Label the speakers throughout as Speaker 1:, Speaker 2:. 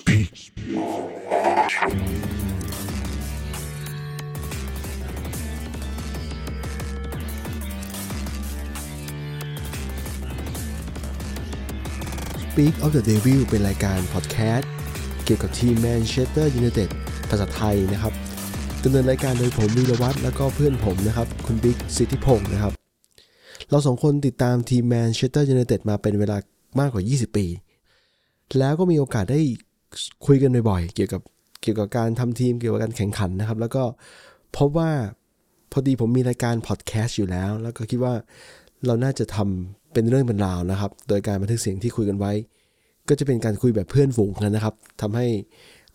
Speaker 1: Speak.
Speaker 2: Speak of the Devil เป็นรายการพอดแคสต์เกี่ยวกับทีมแมนเชสเตอร์ยูไนเต็ดภาษาไทยนะครับดำเนินรายการโดยผมวีรวัตรแล้วก็เพื่อนผมนะครับ คุณบิ๊กสิทธิพงศ์นะครับ เราสองคนติดตามทีมแมนเชสเตอร์ยูไนเต็ดมาเป็นเวลามากกว่า 20 ปี แล้วก็มีโอกาสได้ คุยกันบ่อยๆเกี่ยวกับเกี่ยวกับการทำทีมเกี่ยวกับการแข่งขันนะครับ แล้วก็พบว่าพอดีผมมีรายการพอดแคสต์อยู่แล้ว แล้วก็คิดว่าเราน่าจะทำเป็นเรื่องเป็นราวนะครับ โดยการบันทึกเสียงที่คุยกันไว้ ก็จะเป็นการคุยแบบเพื่อนฝูงกันนะครับทำให้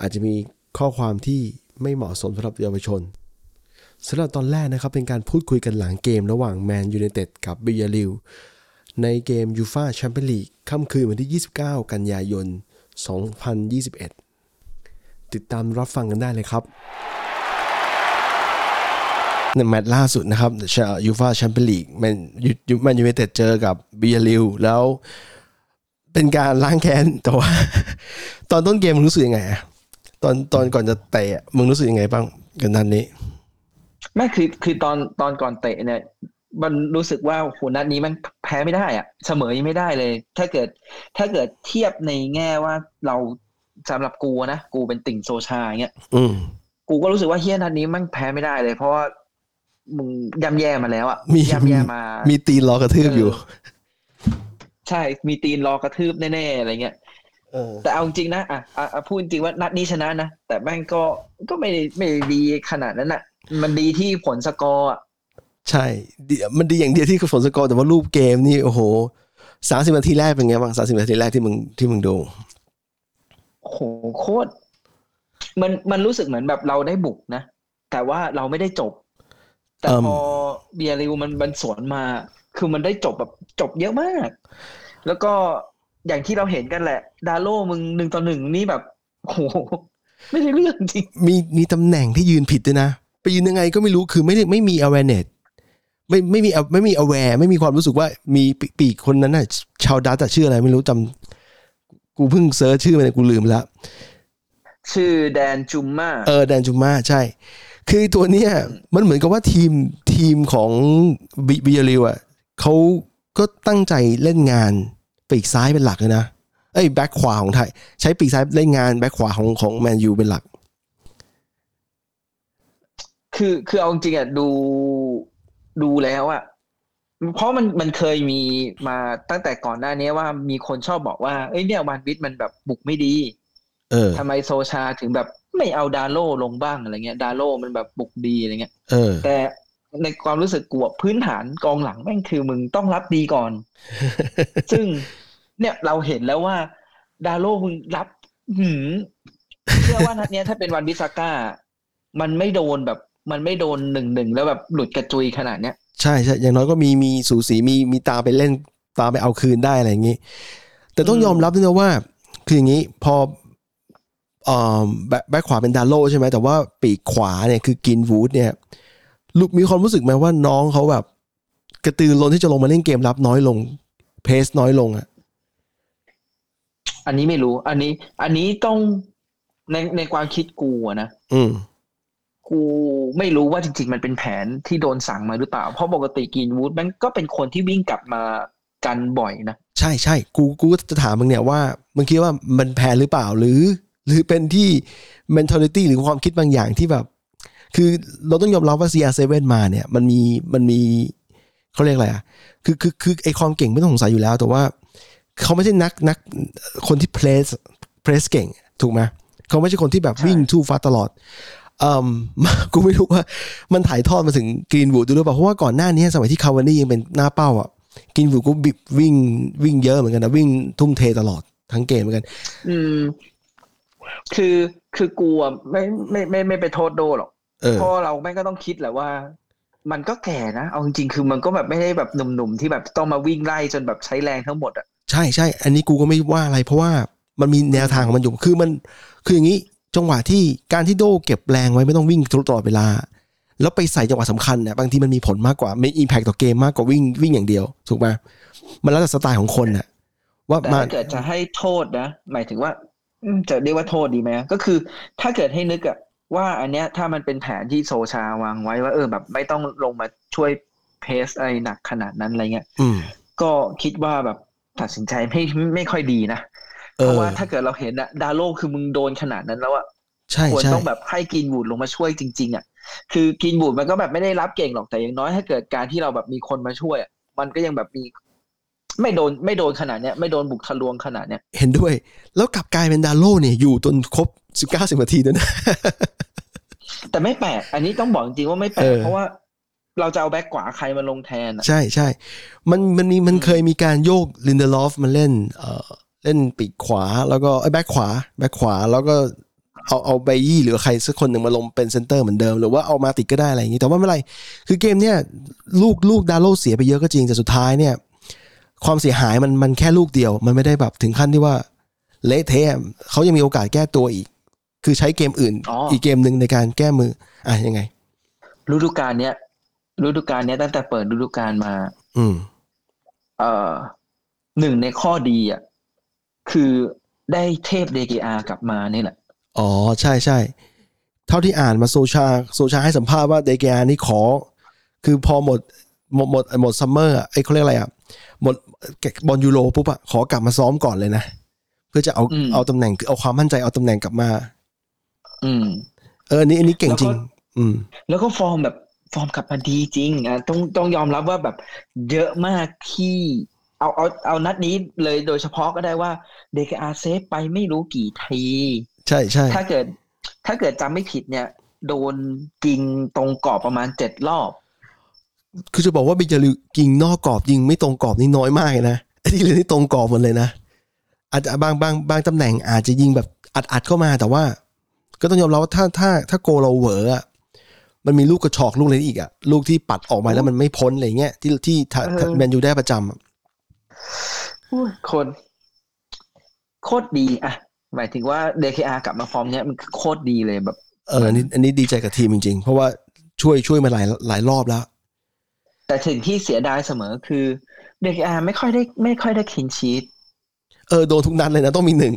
Speaker 2: อาจจะมีข้อความที่ไม่เหมาะสมสำหรับเยาวชนสำหรับตอนแรกนะครับ เป็นการพูดคุยกันหลังเกมระหว่างแมนยูไนเต็ดกับบิยาลิวในเกมยูฟาแชมเปี้ยนลีกค่ำคืนวันที่ 29 กันยายน 2021 ติดตามรับฟังกันได้เลยครับในแมตช์ล่าสุดนะครับยูฟาแชมเปี้ยนลีกแมนยูแมนยูไนเต็ดเจอกับบียาร์เรอัลแล้วเป็นการล้างแค้นแต่ว่า ตอนต้นเกมมึงรู้สึกยังไงอะตอนตอนก่อนจะเตะมึงรู้สึกยังไงบ้างกันนันนี้
Speaker 3: ไม่คือคือตอนตอนก่อนเตะเนี่ย มันรู้สึกว่าโหนัดนี้มันแพ้ไม่ได้อะเสมอยังไม่ได้เลย ถ้าเกิดถ้าเกิดเทียบในแง่ว่าเราสำหรับกูนะกูเป็นติ่งโซชาอย่างเงี้ย
Speaker 2: อืม
Speaker 3: กูก็รู้สึกว่าเฮียนัดนี้มันแพ้ไม่ได้เลย เพราะว่ามึงย่ำแย่มาแล้วอะ
Speaker 2: มี
Speaker 3: ย่ำแย่มา
Speaker 2: มีตีนรอกระทืบอยู่
Speaker 3: ใช่มีตีนรอกระทืบแน่ๆอะไรเงี้ย
Speaker 2: เออ
Speaker 3: แต่เอาจริงนะอะอะอะพูดจริงว่านัดนี้ชนะนะแต่แม่งก็ก็ไม่ได้ไม่ได้ดีขนาดนั้นอะมันดีที่ผลสกอร์อะ
Speaker 2: ใช่ดีมันดีอย่างเดียวที่ฝนสกอร์แต่ว่ารูปเกมนี่โอ้โหสามสิบนาทีแรกเป็นไงบ้างสามสิบนาทีแรกที่มึงที่มึงดู
Speaker 3: โหโคตรมันมันรู้สึกเหมือนแบบเราได้บุกนะ แต่ว่าเราไม่ได้จบ แต่
Speaker 2: เอิ่ม
Speaker 3: พอเบียริวมันมันสวนมา คือมันได้จบแบบจบเยอะมาก แล้วก็อย่างที่เราเห็นกันแหละ ดาโลมึงหนึ่งต่อหนึ่งนี่แบบโหไม่ใช่เรื่องจริง
Speaker 2: มีมีตำแหน่งที่ยืนผิดด้วยนะ ไปยืนยังไงก็ไม่รู้คือไม่ได้ไม่มี awareness ไม่ไม่มีไม่มี aware ไม่มีความรู้สึกว่ามีปีปีกคนนั้นน่ะชาวดัตอะชื่ออะไรไม่รู้จำกูเพิ่งเซิร์ชชื่อมันกูลืมแล้ว
Speaker 3: ชื่อแดนจุมมา
Speaker 2: เออแดนจูมาใช่ คือตัวเนี้ยมันเหมือนกับว่าทีมทีมของบิบิยาริวอะเขาก็ตั้งใจเล่นงานปีกซ้ายเป็นหลักเลยนะเอ้ยแบ็คขวาของไทย ใช้ปีกซ้ายเล่นงานแบ็คขวาของของแมนยูเป็นหลัก
Speaker 3: คือคือเอาจริงๆอะดู ดูแล้วอะเพราะมันมันเคยมีมาตั้งแต่ก่อนหน้านี้ว่ามีคนชอบบอกว่าเอ้ยเนี่ยวันวิทมันแบบบุกไม่ดี
Speaker 2: เออ
Speaker 3: ทำไมโซชาถึงแบบไม่เอาดาโลลงบ้างอะไรเงี้ย ดาโลมันแบบบุกดีอะไรเงี้ย
Speaker 2: เออ
Speaker 3: แต่ในความรู้สึกกูอะพื้นฐานกองหลังแม่งคือมึงต้องรับดีก่อน ซึ่งเนี่ยเราเห็นแล้วว่า ดาโลมึงรับ หืมเชื่อว่านัดเนี้ยถ้าเป็นวันบิซาก้า มันไม่โดนแบบ มันไม่โดนหนึ่งหนึ่งแล้วแบบหลุดกระจุยขนาดเนี้ย
Speaker 2: ใช่ใช่อย่างน้อยก็มีมีสูสีมีมีตามไปเล่นตามไปเอาคืนได้อะไรอย่างงี้ แต่ต้อง
Speaker 3: อืม
Speaker 2: ยอมรับด้วยนะว่า คืออย่างนี้พอเอ่อแบ็คแบ็คขวาเป็นดาโลใช่ไหมแต่ว่าปีกขวาเนี่ยคือกินวูดเนี่ยลูกมีความรู้สึกไหมว่าน้องเขาแบบ กระตือรือร้นที่จะลงมาเล่นเกมรับน้อยลง เพสน้อยลงอะ
Speaker 3: อันนี้ไม่รู้ อันนี้ อันนี้ต้องในในความคิดกูอะนะ
Speaker 2: อืม
Speaker 3: กูไม่รู้ว่าจริง ๆ มันเป็นแผนที่โดนสั่งมาหรือเปล่า เพราะปกติกรีนวูดมันก็เป็นคนที่วิ่งกลับมากันบ่อยนะ
Speaker 2: ใช่ใช่กูกูก็จะถามมึงเนี่ยว่ามึงคิดว่ามันแพ้หรือเปล่าหรือ หรือเป็นที่ mentality หรือความคิดบางอย่างที่แบบ คือเราต้องยอมรับว่า CR7 มาเนี่ย มันมีมันมีเขาเรียกอะไรอะคือคือคือไอความเก่งไม่ต้องสงสัยอยู่แล้ว แต่ว่าเขาไม่ใช่นักนักคนที่ place place เก่ง ถูกไหมเขาไม่ใช่คนที่แบบวิ่งทูฟ้าตลอดอืม กูไม่รู้ว่ามันถ่ายทอดมาถึงกรีนวูดด้วยหรือเปล่าเพราะว่าก่อนหน้านี้สมัยที่คาวานี่ยังเป็นหน้าเป้าอะกินวูดก็บิบวิ่งวิ่งเยอะเหมือนกันนะวิ่งทุ่มเทตลอดทั้งเกมเหมือนกัน
Speaker 3: อืม คือคือกูอะไม่ไม่ไม่ไม่ไปโทษโดหรอก
Speaker 2: เออ
Speaker 3: เพราะเราแม่งก็ต้องคิดแหละว่า มันก็แก่นะเอาจริงๆคือมันก็แบบไม่ได้แบบหนุ่มๆที่แบบต้องมาวิ่งไล่จนแบบใช้แรงทั้งหมดอะ
Speaker 2: ใช่ใช่อันนี้กูก็ไม่ว่าอะไรเพราะว่ามันมีแนวทางของมันอยู่คือมันคืออย่างนี้ จังหวะที่การที่โดเก็บแรงไว้ไม่ต้องวิ่งตลอดเวลา แล้วไปใส่จังหวะสำคัญเนี่ยบางทีมันมีผลมากกว่ามีอิมแพคต่อเกมมากกว่าวิ่งวิ่งอย่างเดียว ถูกไหมมันแล้วแต่สไตล์ของคนน่ะว่า
Speaker 3: แต่
Speaker 2: มา
Speaker 3: ถ้าเกิดจะให้โทษนะ หมายถึงว่าอืมจะเรียกว่าโทษดีไหมก็คือ ถ้าเกิดให้นึกอะว่าอันเนี้ยถ้ามันเป็นแผนที่โซชาวางไว้ว่าเออแบบ ไม่ต้องลงมาช่วยเพสอะไรหนักขนาดนั้นอะไรเงี้ย
Speaker 2: อืม
Speaker 3: ก็คิดว่าแบบตัดสินใจไม่ไม่ค่อยดีนะ
Speaker 2: เอ
Speaker 3: เพราะ
Speaker 2: อ
Speaker 3: ว่าถ้าเกิดเราเห็นอะดาโลคือมึงโดนขนาดนั้นแล้วอะ
Speaker 2: ใช่
Speaker 3: ควร
Speaker 2: ใช่
Speaker 3: ต้องแบบให้กินบูดลงมาช่วยจริง ๆอะคือกินบูดมันก็แบบไม่ได้รับเก่งหรอกแต่อย่างน้อยถ้าเกิดการที่เราแบบมีคนมาช่วยอะมันก็ยังแบบมี ไม่โดนไม่โดนขนาดเนี้ยไม่โดนบุกทะลวงขนาดเนี้ย
Speaker 2: เห็นด้วย แล้วกลับกลายเป็นดาโลเนี่ยอยู่จนครบสิบเก้าสิบนาทีด้วยนะ
Speaker 3: แต่ไม่แปลกอันนี้ต้องบอกจริงๆว่าไม่แปล
Speaker 2: เอกอ
Speaker 3: เพราะว่าเราจะเอาแบ็กขวาใครมาลงแทนอะ
Speaker 2: ใช่ใช่มันมันมีมันเคยมีการโยกลินเดลอฟมาเล่น เอ่อ เล่นปีกขวาแล้วก็ไอ้แบ็คขวาแบ็คขวาแล้วก็เอาเอาไบยี่หรือใครสักคนหนึ่งมาลงเป็นเซนเตอร์เหมือนเดิม หรือว่าเอามาติดก็ได้อะไรอย่างงี้แต่ว่าไม่เป็นไร คือเกมเนี่ยลูกลูกดาโลเสียไปเยอะก็จริงแต่สุดท้ายเนี่ย ความเสียหายมันมันแค่ลูกเดียว มันไม่ได้แบบถึงขั้นที่ว่าเละเทะเขายังมีโอกาสแก้ตัวอีก คือใช้เกมอื่น
Speaker 3: อ๋อ
Speaker 2: อีกเกมหนึ่งในการแก้มือ อะยังไง
Speaker 3: ฤดูกาลเนี้ยฤดูกาลเนี้ยตั้งแต่เปิดฤดูกาลมา
Speaker 2: อืม
Speaker 3: เอ่อหนึ่งในข้อดีอะ คือได้เทพเดเคอากลับมานี่แหละ
Speaker 2: อ๋อใช่ใช่เท่าที่อ่านมาโซลชาโซลชาให้สัมภาษณ์ว่าเดเคอานี่ขอ คือพอหมดหมดหมดหมดซัมเมอร์อะไอ้เขาเรียกอะไรอะหมดบอลยูโรปุ๊บอะขอกลับมาซ้อมก่อนเลยนะ เพื่อจะเอา
Speaker 3: อืม
Speaker 2: เอาตำแหน่งคือเอาความมั่นใจเอาตำแหน่งกลับมา
Speaker 3: อืม
Speaker 2: เอออันนี้อันนี้เก่งจริง
Speaker 3: แล้วก็
Speaker 2: อืม
Speaker 3: แล้วก็ฟอร์มแบบฟอร์มกลับมาดีจริงอะต้องต้องยอมรับว่าแบบเยอะมากที่ เอาเอาเอานัดนี้เลยโดยเฉพาะก็ได้ว่าเดเคอาเซฟไปไม่รู้กี่ที
Speaker 2: ใช่ใช่
Speaker 3: ถ้าเกิด ถ้าเกิดจำไม่ผิดเนี่ย โดนยิงตรงกรอบประมาณเจ็ดรอบ
Speaker 2: คือจะบอกว่าบียาร์เรอัลยิงนอกกรอบยิงไม่ตรงกรอบนี่น้อยมากเลยนะไอ้ที่เหลยนี่ตรงกรอบหมดเลยนะอาจจะบางบางบางตำแหน่งอาจจะยิงแบบอัดอัดเข้ามาแต่ว่า ก็ต้องยอมรับว่าถ้าถ้าถ้าโกเราเหวออะมันมีลูกกระชอกลูกอะไรอีกอะลูกที่ปัดออกมาแล้วมันไม่พ้นอะไรเงี้ยที่ที่ทา
Speaker 3: เออ
Speaker 2: แมนยูได้ประจำ อะ
Speaker 3: อุ้ยคนโคตรดีอะหมายถึงว่า DKR กลับมาฟอร์มเนี้ยมันคือโคตรดีเลยแบบ
Speaker 2: เอออันนี้อันนี้ดีใจกับทีมจริง ๆ เพราะว่าช่วยช่วยมาหลายหลายรอบแล้ว
Speaker 3: แต่ถึงที่เสียดายเสมอคือ DKR ไม่ค่อยได้ ไม่ค่อยได้คินชีต
Speaker 2: เออโดนทุกนัดเลยนะต้องมีหนึ่ง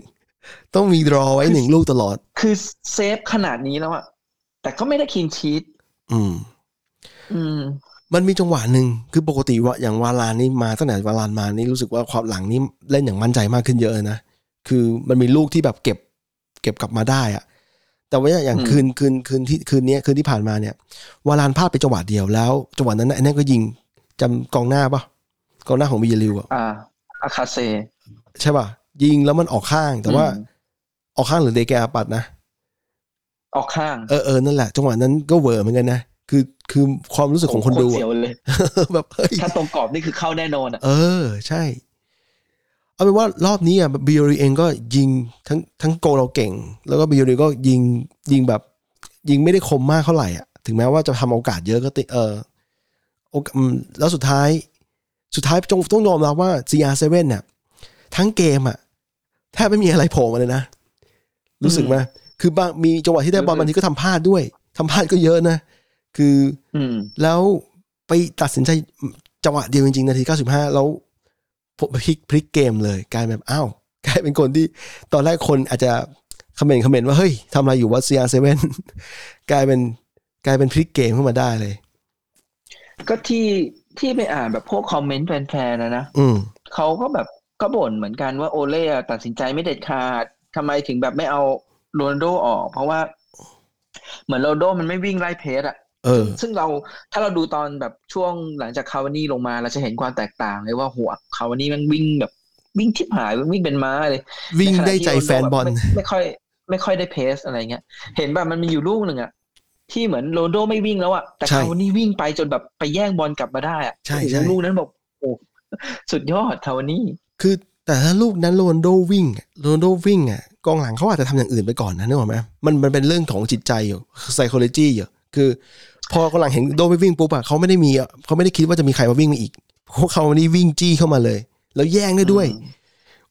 Speaker 2: ต้องมีรอไว้หนึ่งลูกตลอด
Speaker 3: คือเซฟขนาดนี้แล้วอะแต่ก็ไม่ได้คินชีต
Speaker 2: อืม
Speaker 3: อืม
Speaker 2: มันมีจังหวะหนึ่งคือปกติว่าอย่างวาลานนี่มาตั้งแต่วาลานมานี่รู้สึกว่าความหลังนี่เล่นอย่างมั่นใจมากขึ้นเยอะนะ คือมันมีลูกที่แบบเก็บ เก็บกลับมาได้อะแต่ว่าอย่าง
Speaker 3: อืม
Speaker 2: คืนคืนคืนที่คืนเนี้ยคืนที่ผ่านมาเนี่ยวาลานพลาดไปจังหวะเดียวแล้วจังหวะนั้นนะไอ้นั่นก็ยิงจำกองหน้าปะกองหน้าของบิยลิวอะ
Speaker 3: อ่าอาคาเซ
Speaker 2: ใช่ปะยิงแล้วมันออกข้างแต่ว่า
Speaker 3: อืม
Speaker 2: ออกข้างหรือเดแกอาปัดนะ
Speaker 3: ออกข้าง
Speaker 2: เออเออนั่นแหละจังหวะนั้นก็เวอร์เหมือนกันนะ คือคือความรู้สึกของคนดู
Speaker 3: โตร
Speaker 2: อะ
Speaker 3: เสียวเลย
Speaker 2: แบบเฮ้ย
Speaker 3: ถ้าตรงกรอบนี่คือเข้าแน่นอนอะ
Speaker 2: เออ ใช่ เอาเป็นว่ารอบนี้อะบิโอรีเองก็ยิงทั้งทั้งโกเราเก่ง แล้วก็บิโอรีก็ยิงยิงแบบ ยิงไม่ได้คมมากเท่าไหร่อะถึงแม้ว่าจะทำโอกาสเยอะก็ติเออโอกอืมแล้วสุดท้าย สุดท้ายจงต้องยอมรับว่า CR7 เนี่ยทั้งเกมอะแทบไม่มีอะไรโผล่มาเลยนะ รู้สึกไหมคือบางมีจังหวะที่ได้บอลบางทีก็ทำพลาดด้วยทำพลาดก็เยอะนะ คือ
Speaker 3: อืม
Speaker 2: แล้วไปตัดสินใจจังหวะเดียวจริงๆ นาที 95 แล้วพลิกพลิกเกมเลยกลายแบบอ้าวกลายเป็นคนที่ตอนแรกคนอาจจะ comment comment ว่า เฮ้ยทำอะไรอยู่ว่า CR7 กลายเป็นกลายเป็นพลิกเกมขึ้นมาได้เลย
Speaker 3: ก็ที่ที่ไปอ่านแบบพวก comment แฟนๆนะนะ
Speaker 2: อืม
Speaker 3: เขาก็แบบก็บ่นเหมือนกันว่าโอเล่อะตัดสินใจไม่เด็ดขาดทำไมถึงแบบไม่เอาโรนัลโดออก เพราะว่า เหมือนโรนัลโดมันไม่วิ่งไล่ press อะ
Speaker 2: เออ
Speaker 3: ซึ่งเราถ้าเราดูตอนแบบช่วงหลังจากคาวานี่ลงมาเราจะเห็นความแตกต่างเลยว่าหัวคาวานี่มันวิ่งแบบวิ่งทิพหายวิ่งเป็นม้าเลย
Speaker 2: วิ่ง
Speaker 3: ในขณะ
Speaker 2: ได้
Speaker 3: ที่
Speaker 2: ใจ
Speaker 3: โรลโแฟ
Speaker 2: นบอล
Speaker 3: ไม่ไม่ค่อย ไม่ค่อยได้เพสอะไรเงี้ย เห็นแบบมันมีอยู่ลูกหนึ่งอะที่เหมือนโรนลโดไม่วิ่งแล้วอะแต่
Speaker 2: ใช่
Speaker 3: คาวานี่วิ่งไปจนแบบไปแย่งบอลกลับมาได้อะ
Speaker 2: ใช่
Speaker 3: โอ้โห
Speaker 2: ใช่
Speaker 3: ลูกนั้นบอกโอ้สุดยอดคาวานี่
Speaker 2: คือแต่ถ้าลูกนั้นโรนลโดวิ่งโรนลโดวิ่งอะกองหลังเขาอาจจะทำอย่างอื่นไปก่อนนะนึกออกไหมมันมันเป็นเรื่องของจิตใจอยู่ psychology อยู่ คือ พอกองหลังเห็นโดไม่วิ่งปุ๊บอะเขาไม่ได้มีอะเขาไม่ได้คิดว่าจะมีใครมาวิ่งมาอีกพวกเขานี่วิ่งจี้เข้ามาเลย แล้วแย่งได้ด้วย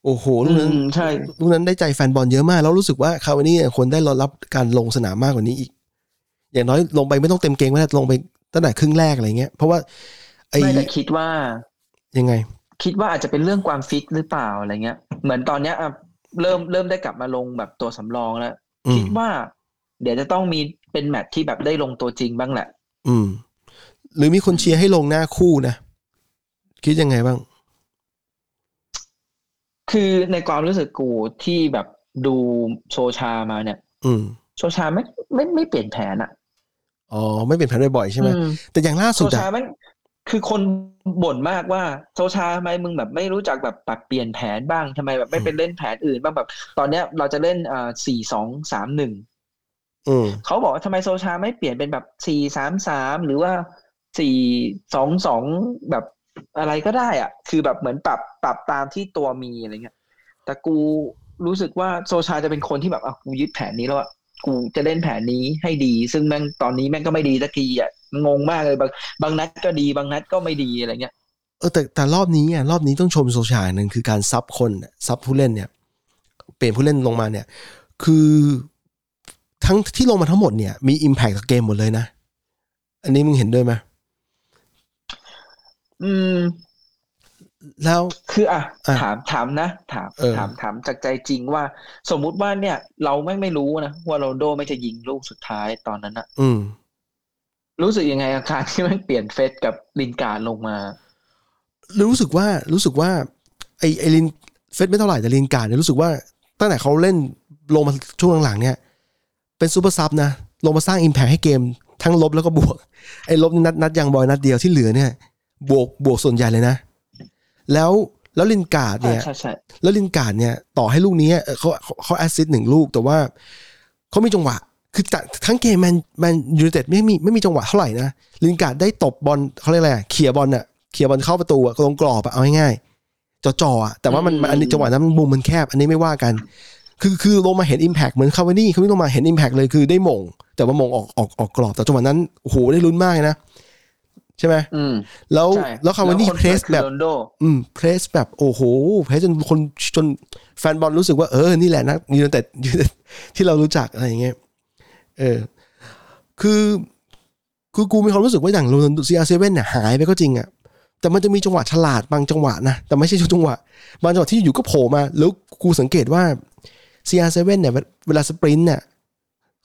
Speaker 2: โอ้โหลูกนั้น
Speaker 3: อืมใช่
Speaker 2: ลูกนั้นได้ใจแฟนบอลเยอะมาก แล้วรู้สึกว่าคาวานี่เนี่ยควรได้รับการลงสนามมากกว่านี้อีก อย่างน้อยลงไปไม่ต้องเต็มเกมก็ได้ลงไปตั้งแต่ครึ่งแรกอะไรเงี้ยเพราะว่าไอ้
Speaker 3: ไม่แต่คิดว่า
Speaker 2: ยังไง
Speaker 3: คิดว่าอาจจะเป็นเรื่องความฟิตหรือเปล่าอะไรเงี้ย เหมือนตอนเนี้ยอะเริ่มเริ่มได้กลับมาลงแบบตัวสำรองแล้ว
Speaker 2: อื
Speaker 3: คิ
Speaker 2: ม
Speaker 3: ดว่า เดี๋ยวจะต้องมี เป็นแมตช์ที่แบบได้ลงตัวจริงบ้างแหละ
Speaker 2: อืม หรือมีคนเชียร์ให้ลงหน้าคู่นะ คิดยังไงบ้าง
Speaker 3: คือในความรู้สึกกูที่แบบดูโซชามาเนี่ย
Speaker 2: อืม
Speaker 3: โซชาไม่ไม่ไม่เปลี่ยนแผนอะ
Speaker 2: อ๋อ ไม่เป็นแผนบ่อยๆใช่ไหม
Speaker 3: อืม
Speaker 2: แต่อย่างล่า
Speaker 3: โซ
Speaker 2: สุด
Speaker 3: ชา
Speaker 2: อะ
Speaker 3: แม่งคือคนบ่นมากว่าโซชาทำไมมึงแบบไม่รู้จักแบบปรับเปลี่ยนแผนบ้างทำไมแบบไม่เป็นเล่นแผนอื่นบ้างแบบ ตอนเนี้ยเราจะเล่นอ่าสี่สองสามหนึ่ง
Speaker 2: อืม
Speaker 3: เขาบอกว่าทำไมโซชาไม่เปลี่ยนเป็นแบบสี่สามสามหรือว่าสี่สองสองแบบอะไรก็ได้อะคือแบบเหมือนปรับปรับตามที่ตัวมีอะไรเงี้ย แต่กูรู้สึกว่าโซชาจะเป็นคนที่แบบอะกูยึดแผนนี้แล้วอะกูจะเล่นแผนนี้ให้ดี ซึ่งแม่งตอนนี้แม่งก็ไม่ดีสักทีอะงงมากเลยบางบางนัดก็ดีบางนัดก็ไม่ดีอะไรเงี้ย
Speaker 2: เออแต่แต่รอบนี้อะรอบนี้ต้องชมโซชาหนึ่งคือการซับคนน่ะซับผู้เล่นเนี่ย เปลี่ยนผู้เล่นลงมาเนี่ย คือ ทั้งที่ลงมาทั้งหมดเนี่ยมีอิมแพคกับเกมหมดเลยนะ อันนี้มึงเห็นด้วยไหม
Speaker 3: อืม
Speaker 2: แล้ว
Speaker 3: คืออะ
Speaker 2: อะ
Speaker 3: ถามถามนะถาม
Speaker 2: เออ
Speaker 3: ถามถามจากใจจริงว่า สมมุติว่าเนี่ย เราไม่ไม่รู้นะว่าโรนลโดไม่จะยิงลูกสุดท้ายตอนนั้นอะ
Speaker 2: อืม
Speaker 3: รู้สึกยังไงอาการที่มันเปลี่ยนเฟสกับลินการดลงมา
Speaker 2: รู้สึกว่ารู้สึกว่า ไอไอลินเฟสไม่เท่าไหร่แต่ลินการดเนี่ยรู้สึกว่าตั้งแต่เขาเล่นลงมาช่วงหลังๆเนี่ย เป็นซูเปอร์ซับนะ ลงมาสร้างอิมแพคให้เกม ทั้งลบแล้วก็บวก ไอ้ลบนี่นัดนัดยังบอยนัดเดียวที่เหลือเนี่ย บวกบวกส่วนใหญ่เลยนะ แล้วแล้วลินการ์ด
Speaker 3: ใช่
Speaker 2: เนี่ย
Speaker 3: ใช่ใช่
Speaker 2: แล้วลินการ์ดเนี่ย ต่อให้ลูกนี้เอ่อเขาเขาเขาแอสซิสต์หนึ่งลูกแต่ว่าเขามีจังหวะ คือจากทั้งเกมแมนแมนยูไนเต็ดไม่มีไม่มีจังหวะเท่าไหร่นะลินการ์ดได้ตบบอลเขาเรียกอะไรอะ clear ball อะ clear ball เข้าประตูอะตรงกรอบอะเอาง่ายๆจ่อๆอะแต่ว่ามันมันอันนี้จังหวะนั้นมุมมันแคบ อันนี้ไม่ว่ากัน คือคือลงมาเห็น Impact เหมือนคาวานี่เขาไม่ลงมาเห็น Impact เลยคือได้โหม่ง แต่ว่าโหม่งออกออกออกกรอบแต่จังหวะนั้นโอ้โหได้ลุ้นมากเลยนะ ใช่ไหม
Speaker 3: อืม
Speaker 2: แล้ว
Speaker 3: ใช่
Speaker 2: แล้วคาวานี่
Speaker 3: คน
Speaker 2: press
Speaker 3: คือ
Speaker 2: แบบ
Speaker 3: โรนัลโด
Speaker 2: อืม press แบบโอ้โห press จนคนจนแฟนบอลรู้สึกว่าเออนี่แหละนะยูไนเต็ดยูไนเต็ดที่เรารู้จักอะไรอย่างเงี้ยเออ คือคือกูมีความรู้สึกว่าอย่างโรนัลโด CR Seven เนี่ยหายไปก็จริงอะแต่มันจะมีจังหวะฉลาดบางจังหวะนะ แต่ไม่ใช่ทุกจังหวะ บางจังหวะที่อยู่ก็โผล่มา แล้วกูสังเกตว่า CR Seven เนี่ยเวลา sprint เนี่ย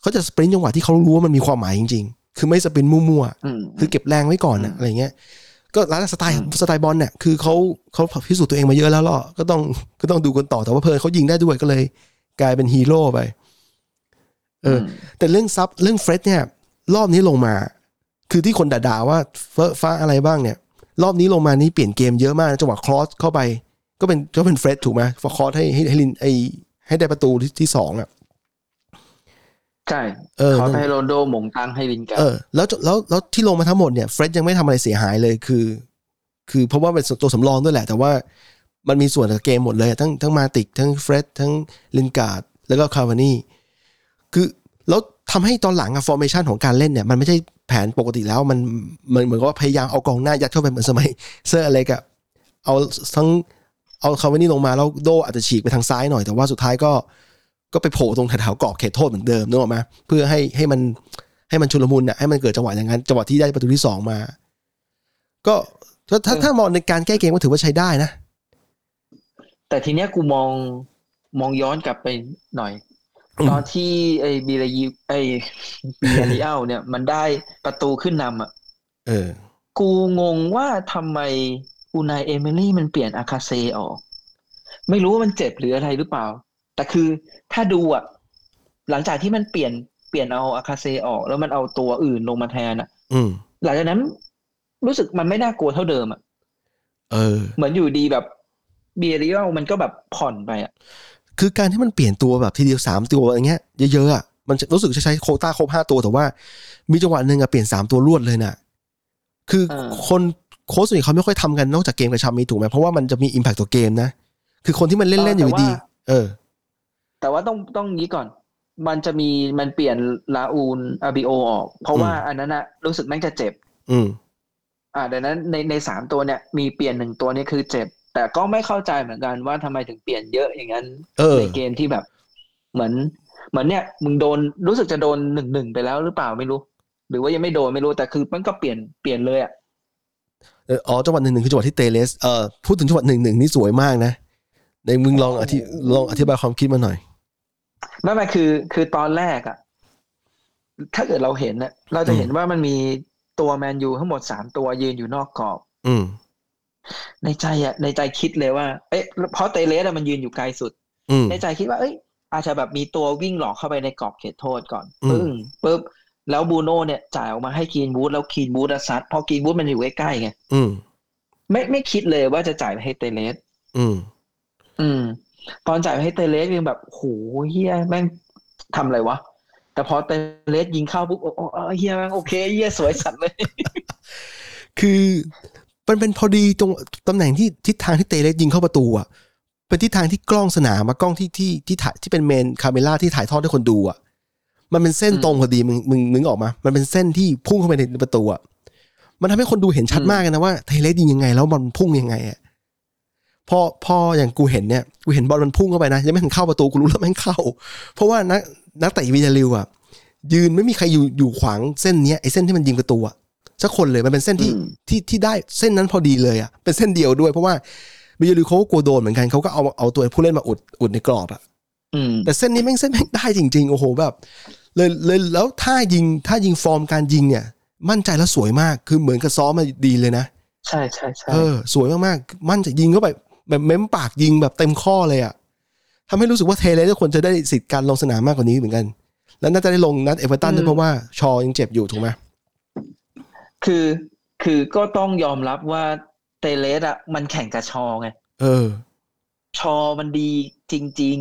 Speaker 2: เขาจะ sprint จังหวะที่เขารู้ว่ามันมีความหมายจริง ๆ คือไม่ sprint มั่วๆ
Speaker 3: อืม
Speaker 2: คือเก็บแรงไว้ก่อน
Speaker 3: อื
Speaker 2: นะ
Speaker 3: ม
Speaker 2: อะไรเงี้ย ก็แล้วแต่สไตล์
Speaker 3: อืม
Speaker 2: สไตล์บอลเนี่ยคือเขาเขาพิสูจน์ตัวเองมาเยอะแล้วล่ะก็ต้องก็ต้องดูกันต่อแต่ว่าเผอิญเขายิงได้ด้วยก็เลย กลายเป็นฮีโร่ไป เอออ
Speaker 3: ม
Speaker 2: แต่เรื่องซับเรื่องเฟรดเนี่ย รอบนี้ลงมา คือที่คนด่าๆว่าเฟอะฟ้าอะไรบ้างเนี่ย รอบนี้ลงมานี่เปลี่ยนเกมเยอะมากนะจังหวะครอสเข้าไป ก็เป็นก็เป็นเฟรดถูกไหมฟอครอสให้ให้ให้ลินไอ ให้ได้ประตูที่ที่สองอะ
Speaker 3: ใช่
Speaker 2: เออ
Speaker 3: เขาให้โรนลโดหมงตังให้ลินการ์
Speaker 2: เอ
Speaker 3: ด
Speaker 2: อแล้วแล้วแล้วที่ลงมาทั้งหมดเนี่ยเฟรดยังไม่ทำอะไรเสียหายเลยคือ คือเพราะว่าเป็นตัวสำรองด้วยแหละ แต่ว่ามันมีส่วนกับเกมหมดเลย ทั้งทั้งมาติก ทั้งเฟรดทั้งลินการ์ดแล้วก็คาวานี่คือแล้วทำให้ตอนหลังอะ formation ของการเล่นเนี่ย มันไม่ใช่แผนปกติแล้วมันมันเหมือนกับว่าพยายามเอากองหน้ายัดเข้าไปเหมือนสมัยเซอร์อเล็กซ์เอาทั้ง เอาคาวานี่ลงมาแล้วโดอาจจะฉีกไปทางซ้ายหน่อย แต่ว่าสุดท้ายก็ก็ไปโผล่ตรงแถวๆกรอบเขตโทษเหมือนเดิมนึกออกไหมเพื่อให้ให้มันให้มันชุลมุนอะให้มันเกิดจังหวะอย่างนั้นจังหวะที่ได้ประตูที่สองมา ก็ถ้าถ้าถ้ามองในการแก้เกมก็ถือว่าใช้ได้นะ
Speaker 3: แต่ทีเนี้ยกูมองมองย้อนกลับไปหน่อย
Speaker 2: อืม
Speaker 3: ตอนที่ไอ้บียาร์ไอ้บียาร์เรอัลเนี่ย มันได้ประตูขึ้นนำอะ
Speaker 2: เออ
Speaker 3: กูงงว่าทำไม อูไน เอเมรี่มันเปลี่ยนอัลกาเซร์ออก ไม่รู้ว่ามันเจ็บหรืออะไรหรือเปล่า แต่คือถ้าดูอะหลังจากที่มันเปลี่ยนเปลี่ยนเอาอัลกาเซร์ออก แล้วมันเอาตัวอื่นลงมาแทนอะ
Speaker 2: อืม
Speaker 3: หลังจากนั้น รู้สึกมันไม่น่ากลัวเท่าเดิมอะ
Speaker 2: เออ
Speaker 3: เหมือนอยู่ดีแบบเบียริเอลมันก็แบบผ่อนไปอะ
Speaker 2: คือการที่มันเปลี่ยนตัวแบบทีเดียวสามตัวอย่างเงี้ยเยอะๆอะมันจะรู้สึกจะใช้โควต้าครบห้าตัวแต่ว่า มีจังหวะหนึ่งอะเปลี่ยนสามตัวรวดเลยน่ะ คือ
Speaker 3: เออ
Speaker 2: คน โค้ชส่วนใหญ่เขาไม่ค่อยทำกันนอกจากเกมกระชับมีถูกไหมเพราะว่ามันจะมีอิมแพคต่อเกมนะ คือคนที่มันเล่นๆอยู่ดีๆเออ
Speaker 3: แต่ว่าต้องต้องงี้ก่อน มันจะมีมันเปลี่ยนลาอูนอาบิโอออก เพราะว่า
Speaker 2: อืม
Speaker 3: อันนั้นอะรู้สึกแม่งจะเจ็บ
Speaker 2: อืม
Speaker 3: อ่าดังนั้นในในสามตัวเนี่ย มีเปลี่ยนหนึ่งตัวนี่คือเจ็บ แต่ก็ไม่เข้าใจเหมือนกันว่าทำไมถึงเปลี่ยนเยอะอย่างนั้น
Speaker 2: เออ
Speaker 3: ในเกมที่แบบ เหมือนเหมือนเนี่ยมึงโดนรู้สึกจะโดนหนึ่งหนึ่งไปแล้วหรือเปล่าไม่รู้ หรือว่ายังไม่โดนไม่รู้แต่คือมันก็เปลี่ยนเปลี่ยนเลยอะ
Speaker 2: เอออ๋อจังหวัดหนึ่งหนึ่งคือจังหวัดที่เตเลสเอ่อพูดถึงจังหวัดหนึ่งหนึ่งนี่สวยมากนะในมึงลองอธิลองอธิบายความคิดมาหน่อย
Speaker 3: ไม่ไม่คือ คือตอนแรกอะถ้าเกิดเราเห็นนะเราจะเห็นว่ามันมีตัวแมนยูทั้งหมดสามตัวยืนอยู่นอกกรอบ
Speaker 2: อืม
Speaker 3: ในใจอะในใจคิดเลยว่า เอ๊ะเพราะเตเลสอะมันยืนอยู่ไกลสุด
Speaker 2: อืม
Speaker 3: ในใจคิดว่า เอ้ยอาจจะแบบมีตัววิ่งหลอกเข้าไปในกรอบเขตโทษก่อน
Speaker 2: อืม
Speaker 3: ปึ้งปุ๊บ แล้วบูโน่เนี่ยจ่ายออกมาให้กีนบูธแล้วกีนบูธอะซัดเพราะกีนบูธมันอยู่ใกล้ๆไง
Speaker 2: อืม
Speaker 3: ไม่ไม่คิดเลยว่าจะจ่ายไปให้เตเลส
Speaker 2: อืม
Speaker 3: อืม ตอนจ่ายไปให้เตเลสยังแบบโหเฮียแม่งทำอะไรวะ แต่พอเตเลสยิงเข้าปุ๊บโอ้โอ้เออเฮียแม่งโอเคเฮียสวยสัตว์เลย
Speaker 2: คือมันเป็นพอดีตรงตำแหน่งที่ทิศทางที่เตเลสยิงเข้าประตูอะเป็นทิศทางที่กล้องสนามมากล้องที่ที่ที่ถ่ายที่เป็น main camera ที่ถ่ายทอดให้คนดูอะ มันเป็นเส้น
Speaker 3: อืม
Speaker 2: ตรงพอดีมึงมึงนึกออกมา มันเป็นเส้นที่พุ่งเข้าไปในประตูอะมันทำให้คนดูเห็นชัด
Speaker 3: อืม
Speaker 2: มากเลยนะว่าเทเลสยิงยังไง แล้วบอลพุ่งยังไงอะพอพออย่างกูเห็นเนี่ยกูเห็นบอลมันพุ่งเข้าไปนะยังไม่ถึงเข้าประตูกูรู้แล้วแม่งเข้า เพราะว่านักนักเตะวินาริวอะยืนไม่มีใครอยู่อยู่ขวางเส้นเนี้ยไอ้เส้นที่มันยิงประตูอะสักคนเลยมันเป็นเส้นที่
Speaker 3: อืม
Speaker 2: ที่ที่ได้เส้นนั้นพอดีเลยอะเป็นเส้นเดียวด้วย เพราะว่าวินาริวเขาก็กลัวโดนเหมือนกันเขาก็เอาเอาตัวผู้เล่นมาอุดอุดในกรอบอะ
Speaker 3: อืม
Speaker 2: แต่เส้นนี้แม่งเส้นแม่งได้จริง ๆ โอ้โหแบบ เลยเลยแล้วถ้ายิงถ้ายิงฟอร์มการยิงเนี่ย มั่นใจแล้วสวยมากคือเหมือนกับซ้อมมาดีเลยนะ
Speaker 3: ใช่ใช่ใช่
Speaker 2: เออสวยมากๆ มั่นใจยิงเข้าไปแบบเม้มปากยิงแบบเต็มข้อเลยอะทำให้รู้สึกว่าเตเลสควรจะได้สิทธิ์การลงสนามมากกว่านี้เหมือนกัน แล้วน่าจะได้ลงนัดเอเวอร์ตันด้วยเพราะว่าชอยังเจ็บอยู่ถูกไหม
Speaker 3: คือคือก็ต้องยอมรับว่าเตเลสอะมันแข่งกับชอไง
Speaker 2: เออ
Speaker 3: ชอมันดีจริง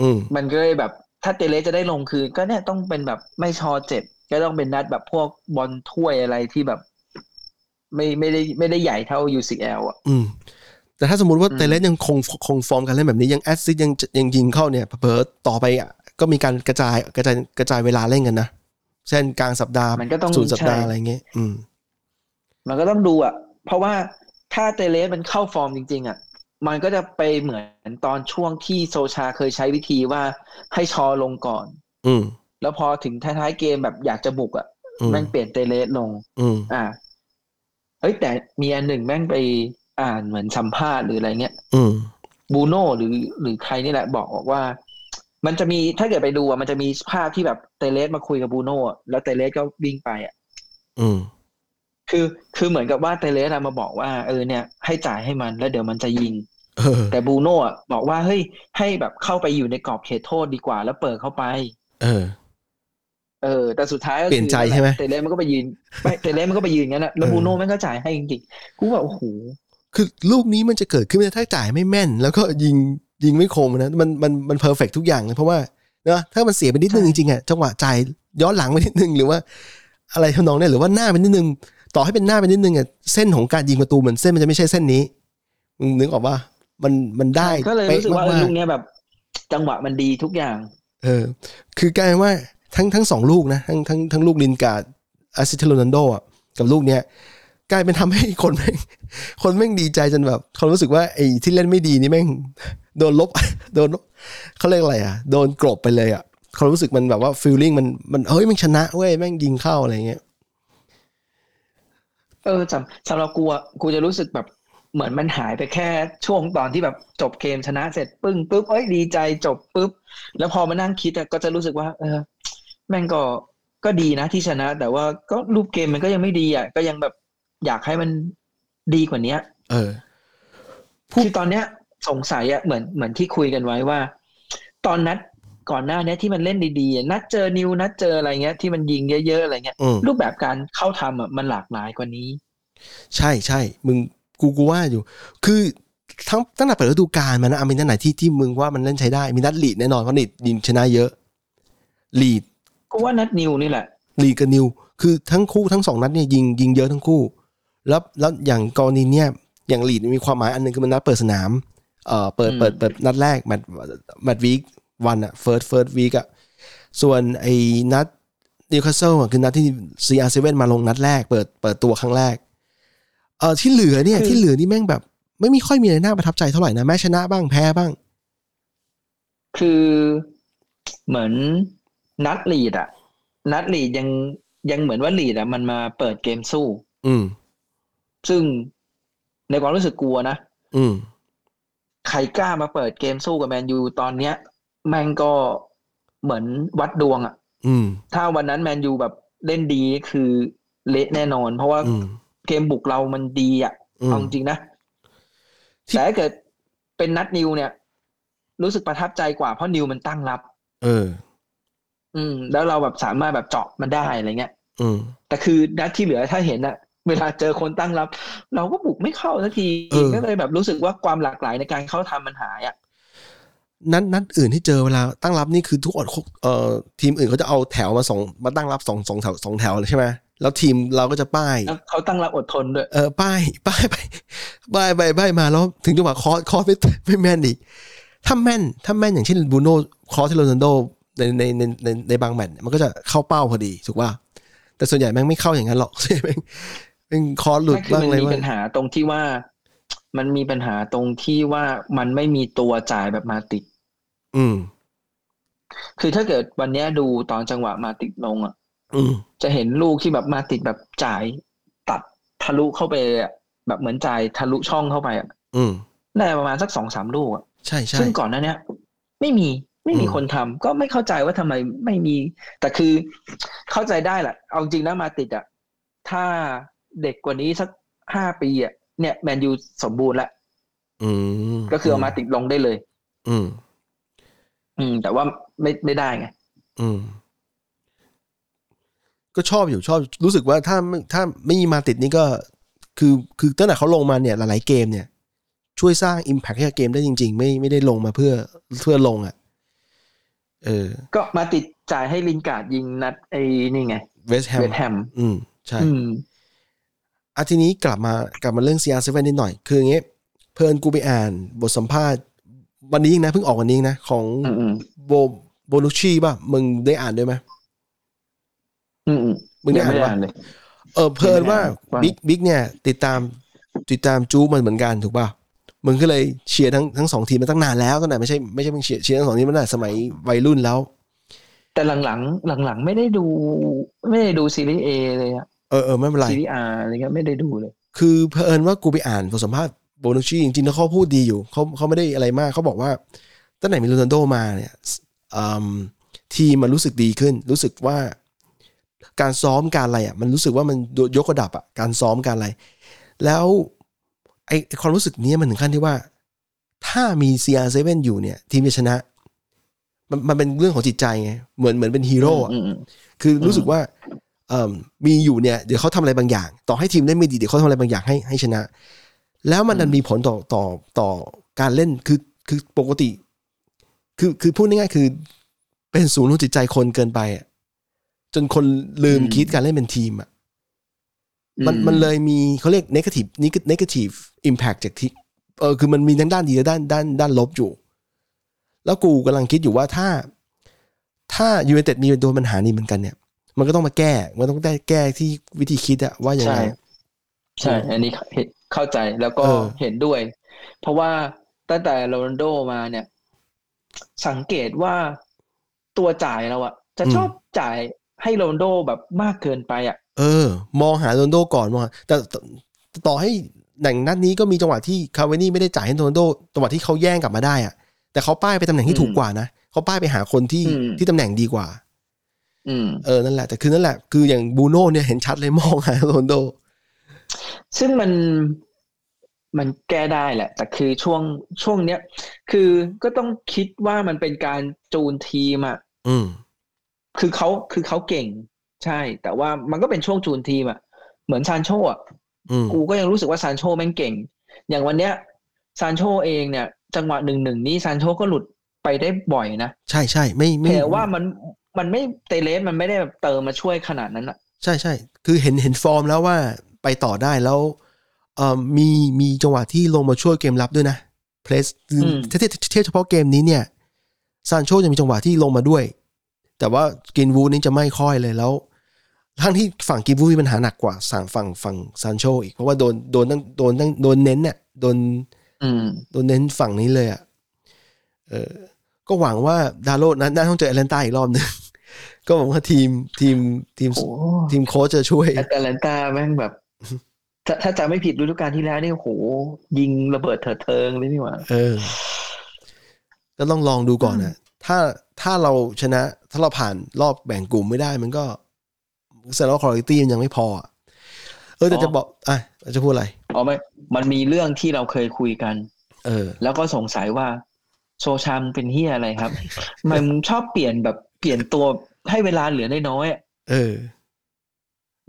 Speaker 2: อืม
Speaker 3: ๆมันก็เลยแบบ ถ้าเตเลสจะได้ลงคือก็เนี่ยต้องเป็นแบบไม่ชอเจ็บก็ต้องเป็นนัดแบบพวกบอลถ้วยอะไรที่แบบ ไม่ไม่ได้ไม่ได้ใหญ่เท่า UCL อะ
Speaker 2: อืม แต่ถ้าสมมติว่า
Speaker 3: อืม
Speaker 2: เตเลสยังคงคงฟอร์มการเล่นแบบนี้ยังแอสซิสยังยังยิงเข้าเนี่ยเผลอๆต่อไปอะก็มีการกระจายกระจายกระจายเวลาเล่นกันนะเช่นกลางสัปดาห์
Speaker 3: มันก็ต้อง
Speaker 2: ศูนย์สัปดาห์
Speaker 3: ใช่
Speaker 2: อะไรเงี้ยอืม
Speaker 3: มันก็ต้องดูอะ เพราะว่าถ้าเตเลสมันเข้าฟอร์มจริง ๆ อะ มันก็จะไปเหมือนตอนช่วงที่โซชาเคยใช้วิธีว่าให้ชอลงก่อน
Speaker 2: อืม
Speaker 3: แล้วพอถึงท้ายๆเกมแบบอยากจะบุกอะ
Speaker 2: อืม
Speaker 3: แม่งเปลี่ยนเตเลสลง
Speaker 2: อืม
Speaker 3: อ่า เฮ้ยแต่มีอันหนึ่งแม่งไปอ่านเหมือนสัมภาษณ์หรืออะไรเงี้ย
Speaker 2: อืม
Speaker 3: บูโน่หรือหรือใครนี่แหละบอกบอกว่า มันจะมีถ้าเกิดไปดูอะมันจะมีภาพที่แบบเตเลสมาคุยกับบูโน่อะแล้วเตเลสก็วิ่งไปอะ
Speaker 2: อืม
Speaker 3: คือคือเหมือนกับว่าเตเลสอะมาบอกว่าเออเนี่ยให้จ่ายให้มันแล้วเดี๋ยวมันจะยิง
Speaker 2: เออ
Speaker 3: แต่บูโน่อะบอกว่าเฮ้ยให้แบบเข้าไปอยู่ในกรอบเขตโทษดีกว่า แล้วเปิดเข้าไป
Speaker 2: เออ
Speaker 3: เออ แต่สุดท้ายก็
Speaker 2: เปลี่ยนใจใช่ไหม
Speaker 3: เตเลสมันก็ไปยืนไม่เตเลสมันก็ไปยืนงั้นแหละแล้ว
Speaker 2: เออ
Speaker 3: บูโน่แม่งก็จ่ายให้จริงๆกูแบบโอ้โห
Speaker 2: คือลูกนี้มันจะเกิดขึ้นไม่ได้ถ้าจ่ายไม่แม่น แล้วก็ยิงยิงไม่คมนะมันมันมันเพอร์เฟกทุกอย่างเลยเพราะว่าเนอะถ้ามันเสียไปนิดนึง
Speaker 3: ใช่
Speaker 2: จริงๆอะจังหวะจ่ายย้อนหลังไปนิดนึงหรือว่า อะไรทำนองเนี้ยหรือว่าหน้าไปนิดนึงต่อให้เป็นหน้าไปนิดนึงอะเส้นของการยิงประตูเหมือนเส้นมันจะไม่ใช่เส้นนี้มึงนึกออกว่า มันมันได้
Speaker 3: ก็เลยรู้สึกว่าเออ
Speaker 2: ป๊ะ
Speaker 3: ลู
Speaker 2: มาก
Speaker 3: เนี้ยแบบ จังหวะมันดีทุกอย่าง
Speaker 2: ๆเออ คือกลายเป็นว่าทั้งทั้งสองลูกนะ ทั้งทั้งทั้งลูกลินการ์ดอาซิเทโรนันโดอะกับลูกเนี้ยกลายเป็นทำให้คนแม่งคนแม่งดีใจจนแบบเขารู้สึกว่าไอ้ที่เล่นไม่ดีนี่แม่งโดนลบโดนลบเขาเรียกอะไรอะ โดนกลบไปเลยอะเขารู้สึกมันแบบว่าฟีลลิ่งมันมันเฮ้ยมันชนะเว้ยแม่งยิงเข้าอะไรเงี้ย
Speaker 3: เออสำสำหรับกูอะกูจะรู้สึกแบบ เหมือนมันหายไปแค่ช่วงตอนที่แบบจบเกมชนะเสร็จปึ้งปุ๊บเอ้ยดีใจจบปุ๊บ แล้วพอมานั่งคิดอะก็จะรู้สึกว่า เออ แม่งก็ก็ดีนะที่ชนะ แต่ว่าก็รูปเกมมันก็ยังไม่ดีอะก็ยังแบบอยากให้มันดีกว่าเนี้ย
Speaker 2: เออพูด
Speaker 3: คือตอนเนี้ย สงสัยอะเหมือนเหมือนที่คุยกันไว้ว่า ตอนนัดก่อนหน้าเนี้ยที่มันเล่นดีๆอะนัดเจอนิวนัดเจออะไรเงี้ยที่มันยิงเยอะๆอะไรเงี้ย
Speaker 2: อืม
Speaker 3: รูปแบบการเข้าทำอะมันหลากหลายกว่านี้
Speaker 2: ใช่ใช่มึง กูกูว่าอยู่ คือทั้งตั้งแต่เปิดฤดูกาลมานะเอามีนัดไหนที่ที่มึงว่ามันเล่นใช้ได้ มีนัดลีดแน่นอนเพราะลีดยิงชนะเยอะลีด
Speaker 3: กูว่านัดนิวนี่แหละ
Speaker 2: ลีดส์กับนิว คือทั้งคู่ทั้งสองนัดเนี่ยยิงยิงเยอะทั้งคู่ แล้วแล้วอย่างกรณีเนี่ยอย่างลีดส์มีความหมายอันหนึ่งคือมันนัดเปิดสนามเอ่อเปิด
Speaker 3: อืม
Speaker 2: เปิดเปิดนัดแรกแมตช์แมตช์ week one อะ first first week อะส่วนไอ้นัดนิวคาสเซิลอะคือนัดที่ CR7 มาลงนัดแรก เปิดเปิดตัวครั้งแรก เออที่เหลือเนี่ย ที่เหลือนี่แม่งแบบ ไม่มีค่อยมีอะไรน่าประทับใจเท่าไหร่นะแม้ชนะบ้างแพ้บ้าง
Speaker 3: คือเหมือนนัดลีดอะนัดลีดยังยังเหมือนว่าลีดอะมันมาเปิดเกมสู้
Speaker 2: อืม
Speaker 3: ซึ่งในความรู้สึกกลัวนะ
Speaker 2: อืม
Speaker 3: ใครกล้ามาเปิดเกมสู้กับแมนยูตอนเนี้ย แม่งก็เหมือนวัดดวงอะ
Speaker 2: อืม
Speaker 3: ถ้าวันนั้นแมนยูแบบเล่นดีคือเละแน่นอน เพราะว่า
Speaker 2: อืม
Speaker 3: เกมบุกเรามันดีอะ
Speaker 2: อืม
Speaker 3: เอาจริงนะ
Speaker 2: ที่
Speaker 3: แต่ถ้าเกิดเป็นนัดนิวเนี่ย รู้สึกประทับใจกว่าเพราะนิวมันตั้งรับ
Speaker 2: เออ
Speaker 3: อืม แล้วเราแบบสามารถแบบเจาะมันได้อะไรเงี้ย
Speaker 2: อืม
Speaker 3: แต่คือนัดที่เหลือถ้าเห็นอะเวลาเจอคนตั้งรับ เราก็บุกไม่เข้าสักที
Speaker 2: เออ
Speaker 3: ก็เลยแบบรู้สึกว่าความหลากหลายในการเข้าทำมันหายอะ
Speaker 2: นัดนัดอื่นที่เจอเวลาตั้งรับนี่คือทุกคนเอ่อทีมอื่นเขาจะเอาแถวมาสองมาตั้งรับสองสองแถวสองแถวเลยใช่ไหม แล้วทีมเราก็จะป้าย
Speaker 3: แล้วเขาตั้งรับอดทนด้วย
Speaker 2: เออป้ายป้ายไปป้ายไปป้ายมาแล้วถึงจังหวะ cross cross ไม่ไม่แม่นอีกถ้าแม่นถ้าแม่นอย่างเช่นบูโน่ cross ที่โรนัลโดในในในในในบางแมตช์มันก็จะเข้าเป้าพอดีถูกป่ะแต่ส่วนใหญ่แม่งไม่เข้าอย่างนั้นหรอกส่วนใหญ่แม่งแม่ง cross หลุด
Speaker 3: ไม่คือ
Speaker 2: บ้าง
Speaker 3: มัน
Speaker 2: อะไร
Speaker 3: มี
Speaker 2: บ้าง
Speaker 3: ปัญหาตรงที่ว่า มันมีปัญหาตรงที่ว่ามันไม่มีตัวจ่ายแบบมาติช
Speaker 2: อืม
Speaker 3: คือถ้าเกิดวันเนี้ยดูตอนจังหวะมาติชลงอะ
Speaker 2: อืม
Speaker 3: จะเห็นลูกที่แบบมาติดแบบจ่ายตัดทะลุเข้าไปอะแบบเหมือนจ่ายทะลุช่องเข้าไปอะ
Speaker 2: อืม
Speaker 3: ได้ประมาณสักสองสามลูกอะ
Speaker 2: ใช่ใช่
Speaker 3: ซึ่งก่อนหน้าเนี้ยไม่มีไม่มี
Speaker 2: อืม
Speaker 3: คนทำก็ไม่เข้าใจว่าทำไมไม่มี แต่คือเข้าใจได้แหละเอาจริงนะมาติดอะถ้าเด็กกว่านี้สักห้าปีอะเนี่ยแมนยูสมบูรณ์แล้ว
Speaker 2: อืม
Speaker 3: ก็คือเอามาติดลงได้เลย
Speaker 2: อืม
Speaker 3: อืม แต่ว่าไม่ไม่ได้ไง
Speaker 2: อืม ก็ชอบอยู่ชอบรู้สึกว่าถ้าถ้าไม่มีมาติชนี่ก็คือคือตั้งแต่เขาลงมาเนี่ยหลายๆเกมเนี่ย ช่วยสร้าง Impact ให้กับเกมได้จริง ๆ ไม่ไม่ได้ลงมาเพื่อเพื่อลงอะเออ
Speaker 3: ก็มาติชจ่ายให้ลินการ์ดยิงนัดไอ้นี่ไง
Speaker 2: เวสต์แฮม
Speaker 3: เวสต์แฮม
Speaker 2: อืม ใช่
Speaker 3: อืม
Speaker 2: อะทีนี้กลับมากลับมาเรื่อง CR7 นิดหน่อย คืออย่างเงี้ยเพื่อนกูไปอ่านบทสัมภาษณ์ วันนี้เองนะเพิ่งออกวันนี้นะ ของ
Speaker 3: อืมอืม
Speaker 2: โบโบนุชชีป่ะ มึงได้อ่านด้วยไหม
Speaker 3: อืมอืม
Speaker 2: มึงได้
Speaker 3: ยัง
Speaker 2: อ่าน
Speaker 3: ไม่ได้
Speaker 2: ปะ
Speaker 3: อ่านเลย
Speaker 2: เออเผอิญว่า
Speaker 3: ว่า
Speaker 2: บิ๊กบิ๊กเนี่ย ติดตามติดตามจูมันเหมือนกันถูกป่ะมึงก็เลยเชียร์ทั้งทั้งสองทีมมาตั้งนานแล้วตั้งแต่ไม่ใช่ไม่ใช่เพิ่งเชียร์เชียร์ทั้งสองทีมมาตั้งแต่สมัยวัยรุ่นแล้ว
Speaker 3: แต่หลังๆหลังๆไม่ได้ดู ไม่ได้ดู Serie A เลยอะ
Speaker 2: เออเออไม่เป็นไร
Speaker 3: ซีรีส์อาร์อะไรเงี้ยไม่ได้ดูเลย
Speaker 2: คือเผอิญว่ากูไปอ่านบทสัมภาษณ์โบนุชชีจริงๆแล้วเขาพูดดีอยู่เขาเขาไม่ได้อะไรมากเขาบอกว่าตั้งแต่มีโรนัลโดมาเนี่ยอืมทีมมันรู้สึกดีขึ้น รู้สึกว่า การซ้อมการอะไรอะมันรู้สึกว่ามันยกระดับอะการซ้อมการอะไร แล้วไอไอ้ความรู้สึกเนี้ยมันถึงขั้นที่ว่า ถ้ามี CR7 อยู่เนี่ย ทีมจะชนะ มันมันเป็นเรื่องของจิตใจไงเหมือนเหมือนเป็นฮีโร่อะ
Speaker 3: อืมอืม
Speaker 2: คือรู้สึกว่าเอ่มมีอยู่เนี่ยเดี๋ยวเขาทำอะไรบางอย่าง ต่อให้ทีมได้ไม่ดีเดี๋ยวเขาทำอะไรบางอย่างให้ให้ชนะ แล้วมันดันมีผลต่อต่อต่อการเล่นคือคือปกติ คือคือพูดง่ายๆคือ เป็นศูนย์รวมจิตใจคนเกินไปอะ จนคนลืม
Speaker 3: อืม
Speaker 2: คิดการเล่นเป็นทีมอะมัน
Speaker 3: อื
Speaker 2: มันเลยมีเขาเรียก negative negative impact จากที่เออคือมันมีทั้งด้านดีและด้านด้านด้านลบอยู่ แล้วกูกำลังคิดอยู่ว่าถ้า ถ้ายู i นเต็ดมีโดนปัญหานี้เหมือนกันเนี่ย มันก็ต้องมาแก้ มันต้องได้แก้ที่วิธีคิดอะว่ายัง
Speaker 3: ใช่
Speaker 2: ไง
Speaker 3: ใช่ อันนี้เห็นเข้าใจแล้วก็
Speaker 2: เออ
Speaker 3: เห็นด้วย เพราะว่าตั้งแต่โรนัลโดมาเนี่ย สังเกตว่าตัวจ่ายเราอะจะชอบจ่าย ให้โรนัลโดแบบมากเกินไปอะ
Speaker 2: เออ มองหาโรนัลโดก่อนมองหาแต่แต่ต่อให้หนังนัดนี้ก็มีจังหวะที่คาเวนี่ไม่ได้จ่ายให้โรนัลโดจังหวะที่เขาแย่งกลับมาได้อะแต่เขาป้ายไปตำแหน่งที่ถูกกว่านะเขาป้ายไปหาคนที่ที่ตำแหน่งดีกว่า
Speaker 3: อืม
Speaker 2: เออนั่นแหละแต่คือนั่นแหละคืออย่างบูโน่เนี่ยเห็นชัดเลยมองหาโรนลโด
Speaker 3: ซึ่งมันมันแก้ได้แหละ แต่คือช่วงช่วงเนี้ย คือก็ต้องคิดว่ามันเป็นการจูนทีมอะ
Speaker 2: อืม
Speaker 3: คือเขาคือเขาเก่ง ใช่ แต่ว่ามันก็เป็นช่วงจูนทีมอะเหมือนซานโชอะ
Speaker 2: อืม
Speaker 3: กูก็ยังรู้สึกว่าซานโชแม่งเก่ง อย่างวันเนี้ยซานโชเองเนี่ย จังหวะหนึ่งหนึ่งนี่ซานโชก็หลุดไปได้บ่อยนะ
Speaker 2: ใช่ใช่ไม่ไม่
Speaker 3: แต่ว่ามันมันไม่เตเลสมันไม่ได้แบบเติมมาช่วยขนาดนั้นอะ
Speaker 2: ใช่ใช่คือเห็นเห็นฟอร์มแล้วว่าไปต่อได้แล้วเอ่อมีมีจังหวะที่ลงมาช่วยเกมรับด้วยนะเพลสถ้าเทียบเทียบเฉพาะเกมนี้เนี่ยซานโชจะมีจังหวะที่ลงมาด้วย แต่ว่ากินวูดนี่จะไม่ค่อยเลยแล้วทั้งที่ฝั่งกินวูดมีปัญหาหนักกว่าฝั่งฝั่งฝั่งซานโชอีกเพราะว่าโดนโดนตั้งโดนตั้งโดนเน้นเนี่ยโดน
Speaker 3: อืม
Speaker 2: โดนเน้นฝั่งนี้เลยอะเออก็หวังว่าดาโลนั้นน่าต้องเจอแอตแลนตาอีกรอบหนึ่งก็หวังว่าทีมทีมทีม
Speaker 3: โอ้
Speaker 2: ทีมโค้ชจะช่วย
Speaker 3: แอตแลนตาแม่งแบบถ้าถ้าจำไม่ผิดฤดูกาลที่แล้วนี่โหยิงระเบิดเถิดเทิงเลยนี่หว่า
Speaker 2: เออ ก็ต้องลองดูก่อนนะ ถ้าถ้าเราชนะถ้าเราผ่านรอบแบ่งกลุ่มไม่ได้ มันก็แสดงว่าคุณภาพมันยังไม่พออะเออแต่จะบอกอะจะพูดอะไร
Speaker 3: อ๋อไม่มันมีเรื่องที่เราเคยคุยกัน
Speaker 2: เออ
Speaker 3: แล้วก็สงสัยว่าโซชามนเป็นเฮียอะไรครับ มันชอบเปลี่ยนแบบเปลี่ยนตัวให้เวลาเหลือน้อยๆอะ
Speaker 2: เออ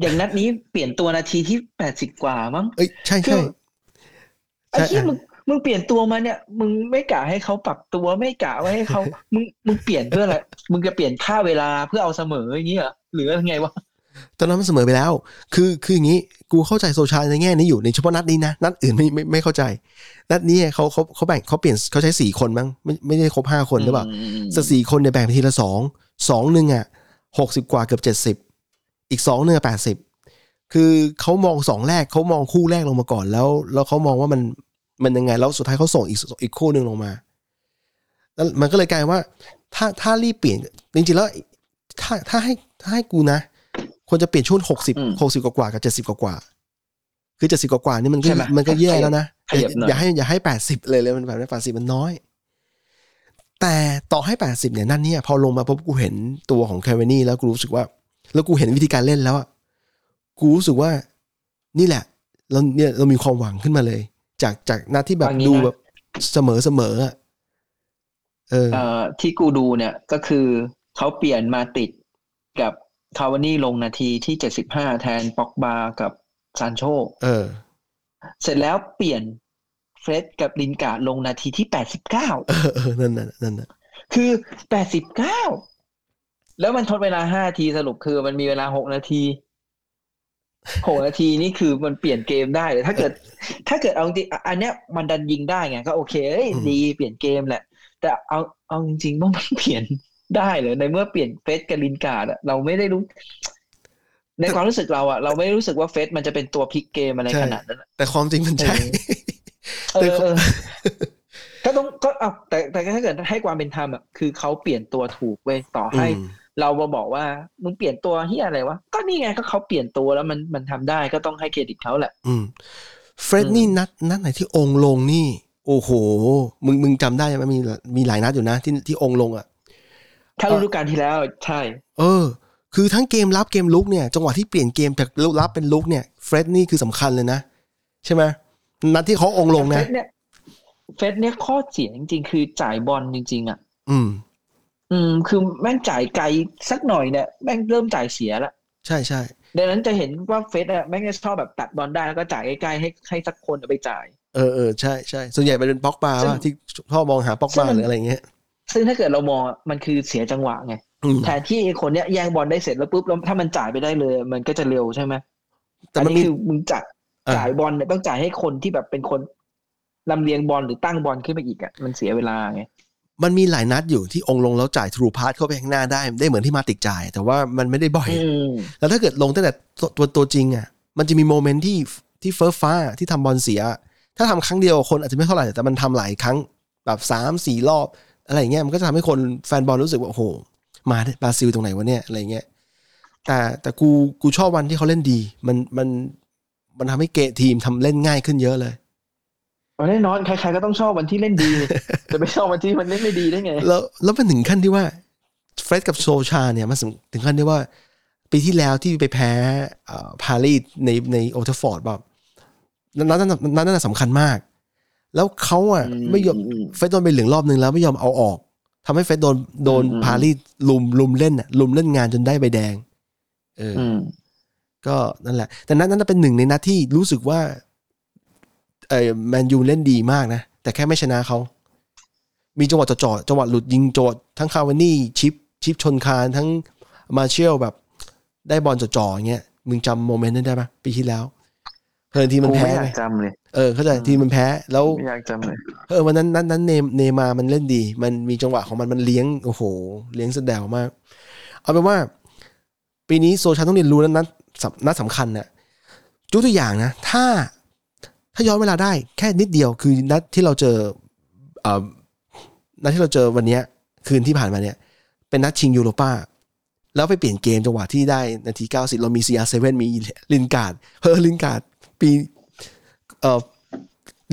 Speaker 3: อย่างนัดนี้เปลี่ยนตัวนาทีที่แปดสิบกว่ามั้ง
Speaker 2: เอ้ยใช่ใช่
Speaker 3: ไอ้ที่มึง มึงเปลี่ยนตัวมาเนี่ย มึงไม่กะให้เขาปรับตัวไม่กะไว้ให้เขามึงมึงเปลี่ยนเพื่ออะไรมึงจะเปลี่ยนค่าเวลาเพื่อเอาเสมออย่างเงี้ยเหรอหรือไงวะ
Speaker 2: ตอนนั้นมันเสมอไปแล้ว คือคืออย่างนี้ กูเข้าใจโซชาในแง่นี้อยู่ในเฉพาะนัดนี้นะ นัดอื่นไม่ไม่ไม่เข้าใจ นัดนี้เขาเขาเขาแบ่งเขาเปลี่ยนเขาใช้สี่คนมั้งไม่ไม่ได้ครบห้าคนหรือเปล่า
Speaker 3: ม
Speaker 2: สักสี่คนเนี่ยแบ่งไปทีละสองสองหนึ่งอะหกสิบกว่าเกือบเจ็ดสิบอีกสองหนึ่งแปดสิบคือเขามองสองแรกเขามองคู่แรกลงมาก่อนแล้ว แล้วเขามองว่ามัน มันยังไง แล้วสุดท้ายเขาส่งอีกอีกคู่หนึ่งลงมา แล้วมันก็เลยกลายว่า ถ้าถ้ารีบเปลี่ยนจริงๆแล้ว ถ้าถ้าให้ถ้าให้กูนะควรจะเปลี่ยนช่วงหกสิบหกสิบกว่าๆกับเจ็ดสิบกว่าๆคือเจ็ดสิบกว่าๆนี่มันก็มันก็แย่แล้วนะ
Speaker 3: ขยับหน่อย
Speaker 2: อย่าให้อย่าให้แปดสิบเลยเลยมันแบบนี้แปดสิบมันน้อย แต่ต่อให้แปดสิบเนี่ยนั่นเนี่ย พอลงมาปุ๊บกูเห็นตัวของแคเวนี่แล้วกูรู้สึกว่า แล้วกูเห็นวิธีการเล่นแล้วอะกูรู้สึกว่านี่แหละ เราเนี่ยเรามีความหวังขึ้นมาเลย จากจากนัดที่แบบ
Speaker 3: เอางี้
Speaker 2: ดู
Speaker 3: นะ
Speaker 2: แบบเสมอเสมออะเออ
Speaker 3: เอ่อที่กูดูเนี่ยก็คือเขาเปลี่ยนมาติดกับคาวานี่ลงนาทีที่เจ็ดสิบห้าแทนป็อกบากับซานโช
Speaker 2: เออ
Speaker 3: เสร็จแล้วเปลี่ยนเฟรดกับลินการ์ดลงนาทีที่แปดสิบเก้า
Speaker 2: เออเออนั่นน่ะนั่นน่ะ
Speaker 3: คือแปดสิบเก้าแล้วมันทดเวลาห้าทีสรุปคือมันมีเวลาหกนาที หกนาทีนี่คือมันเปลี่ยนเกมได้เลยถ้าเกิด ถ้าเกิดเอาจริงๆอันเนี้ยมันดันยิงได้ไงก็โอเคเอ้ยดีเปลี่ยนเกมแหละ แต่เอาเอาจริงๆว่ามันเปลี่ยนได้เลยในเมื่อเปลี่ยนเฟสกับลินการ์ดอะเราไม่ได้รู้ ในความรู้สึกเราอะเราไม่รู้สึกว่าเฟสมันจะเป็นตัวพลิกเกมอะไรขนาดนั้นอะ
Speaker 2: แต่ความจริงมันใช่
Speaker 3: เออเออก็ต้องก็เอาแต่แต่ถ้าเกิดให้ความเป็นธรรมอะคือเขาเปลี่ยนตัวถูกเว้ยต่อให้
Speaker 2: อืม
Speaker 3: เรามาบอกว่ามึงเปลี่ยนตัวเฮียอะไรวะ ก็นี่ไงก็เขาเปลี่ยนตัวแล้วมันมันทำได้ก็ต้องให้เครดิตเขาแหละ
Speaker 2: อืมเฟรดนี่นัดนัดไหนที่องค์ลงนี่ โอ้โห มึงมึงจำได้ไหมมีมีหลายนัดอยู่นะ ที่ที่องค์ลงอะ
Speaker 3: ถ้าฤดูกาลที่แล้วใช่
Speaker 2: เออ คือทั้งเกมรับเกมลุกเนี่ยจังหวะที่เปลี่ยนเกมจากรับเป็นลุกเนี่ยเฟรดนี่คือสำคัญเลยนะ ใช่ไหมนัดที่เขาองค์ลง
Speaker 3: เฟ
Speaker 2: นะ
Speaker 3: สเนี่ยเฟสเนี่ยข้อเสียจริงๆ คือจ่ายบอลจริง ๆ อะ
Speaker 2: อืม
Speaker 3: อืม คือแม่งจ่ายไกลสักหน่อยเนี่ยแม่งเริ่มจ่ายเสียละ
Speaker 2: ใช่ใช่
Speaker 3: ดังนั้นจะเห็นว่าเฟสอะแม่งจะชอบแบบตัดบอลได้แล้วก็จ่ายใกล้ๆให้ให้สักคนเอาไปจ่าย
Speaker 2: เออเออใช่ใช่ส่วนใหญ่เป็นป็อกบา
Speaker 3: ซึ่ง
Speaker 2: ว่าที่พ่อมองหาป็อก
Speaker 3: ซึ่
Speaker 2: บาง
Speaker 3: มัน
Speaker 2: หรืออะไรเงี้ย
Speaker 3: ซึ่งถ้าเกิดเรามองอะมันคือเสียจังหวะไง
Speaker 2: อืม
Speaker 3: แทนที่ไอ้คนเนี้ยแย่งบอลได้เสร็จแล้วปุ๊บแล้วถ้ามันจ่ายไปได้เลย มันก็จะเร็วใช่ไหม
Speaker 2: แต่
Speaker 3: อัน
Speaker 2: มัน
Speaker 3: นี้
Speaker 2: มี
Speaker 3: คือมึงจ่าย
Speaker 2: อะ
Speaker 3: จ่ายบอลเนี่ยต้องจ่ายให้คนที่แบบเป็นคนลำเลียงบอลหรือตั้งบอลขึ้นไปอีกอะมันเสียเวลาไง
Speaker 2: มันมีหลายนัดอยู่ที่องค์ลงแล้วจ่ายทรูพาสเข้าไปข้างหน้าได้ได้เหมือนที่มาติกจ่าย แต่ว่ามันไม่ได้บ่อย
Speaker 3: อืม
Speaker 2: แล้วถ้าเกิดลงตั้งแต่ตัวตัวตัวจริงอะ มันจะมีโมเมนต์ที่ที่เฟิร์สฟ้าที่ทำบอลเสีย ถ้าทำครั้งเดียวคนอาจจะไม่เท่าไหร่แต่มันทำหลายครั้งแบบสามสี่รอบ อะไรอย่างเงี้ยมันก็จะทำให้คนแฟนบอลรู้สึกว่าโอ้โห มาบราซิลตรงไหนวะเนี่ยอะไรเงี้ยแต่แต่กูกูชอบวันที่เขาเล่นดี มันมันมันทำให้เกมทีมทำเล่นง่ายขึ้นเยอะเลย
Speaker 3: เอาแน่นอนใครๆก็ต้องชอบวันที่เล่นดี จะไม่ชอบวันที่มันเล่นไม่ดีได้ไง
Speaker 2: แล้วแล้วมันถึงขั้นที่ว่าเฟร็ดกับโซชาเนี่ยมันถึงขั้นที่ว่า ปีที่แล้วที่ไปแพ้พารีสในในโอลด์แทรฟฟอร์ดแบบนั้นนั้นนั้นนั้นสำคัญมาก แล้วเขาอะ
Speaker 3: อืม
Speaker 2: ไม่ยอม
Speaker 3: อืม
Speaker 2: เฟสโดนไปเหลืองรอบนึงแล้วไม่ยอมเอาออกทำให้เฟสโดนโดน
Speaker 3: อืม
Speaker 2: พารีสลุมลุมเล่นอะลุมเล่นงานจนได้ใบแดง เอออ
Speaker 3: อืม
Speaker 2: ก็นั่นแหละ แต่นั้นนั้นเป็นหนึ่งในนัดที่รู้สึกว่า เออแมนยูเล่นดีมากนะ แต่แค่ไม่ชนะเขา มีจังหวะจ่อๆจังหวะหลุดยิงโจดทั้งคาวานี่ชิปชิปชนคานทั้งมาเชลแบบ ได้บอลจ่อๆอย่างเงี้ยมึงจำโมเมนต์นั้นได้ปะปีที่แล้วเพลินทีมมัน
Speaker 3: กู
Speaker 2: แพ้
Speaker 3: ไม่อยา
Speaker 2: ไง
Speaker 3: กจำเลย
Speaker 2: เออเข้าใจทีมมันแพ้แล้ว
Speaker 3: ไม่อยากจำเลย
Speaker 2: เออวันนั้นนั้นนั้นเนมเนมามันเล่นดี มันมีจังหวะของมันมันเลี้ยงโอ้โห เลี้ยงแสดงมาก เอาเป็นว่า ปีนี้โซชาต้องเรียนรู้นะนัดสำนัดสำคัญนะยกตัวอย่างนะ ถ้า ถ้าย้อนเวลาได้แค่นิดเดียวคือนัดที่เราเจอเอ่อนัดที่เราเจอวันเนี้ยคืนที่ผ่านมาเนี่ย เป็นนัดชิงยูโรป้า แล้วไปเปลี่ยนเกมจังหวะที่ได้นาที90เรามี CR7 มีลินการ์ดเฮอลินการ์ดเปปีเอ่อ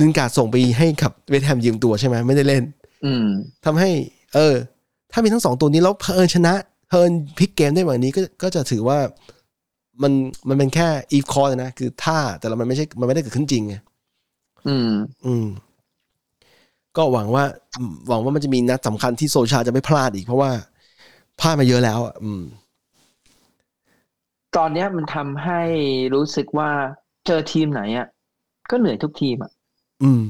Speaker 2: ลินการ์ดส่งไปให้กับเวสต์แฮมยืมตัวใช่ไหมไม่ได้เล่น
Speaker 3: อืม
Speaker 2: ทำให้ เออ ถ้ามีทั้งสองตัวนี้แล้วเผอิญชนะเผอิญพลิกเกมได้แบบนี้ก็ก็จะถือว่ามันมันเป็นแค่ if clause นะ คือท่าแต่ละมันไม่ใช่มันไม่ได้เกิดขึ้นจริงไง
Speaker 3: อืม
Speaker 2: อืม ก็หวังว่าอืมหวังว่ามันจะมีนัดสำคัญที่โซชาจะไม่พลาดอีกเพราะว่าพลาดมาเยอะแล้วอะอืม
Speaker 3: ตอนเนี้ยมันทำให้รู้สึกว่าเจอทีมไหนอะก็เหนื่อยทุกทีมอะ
Speaker 2: อืม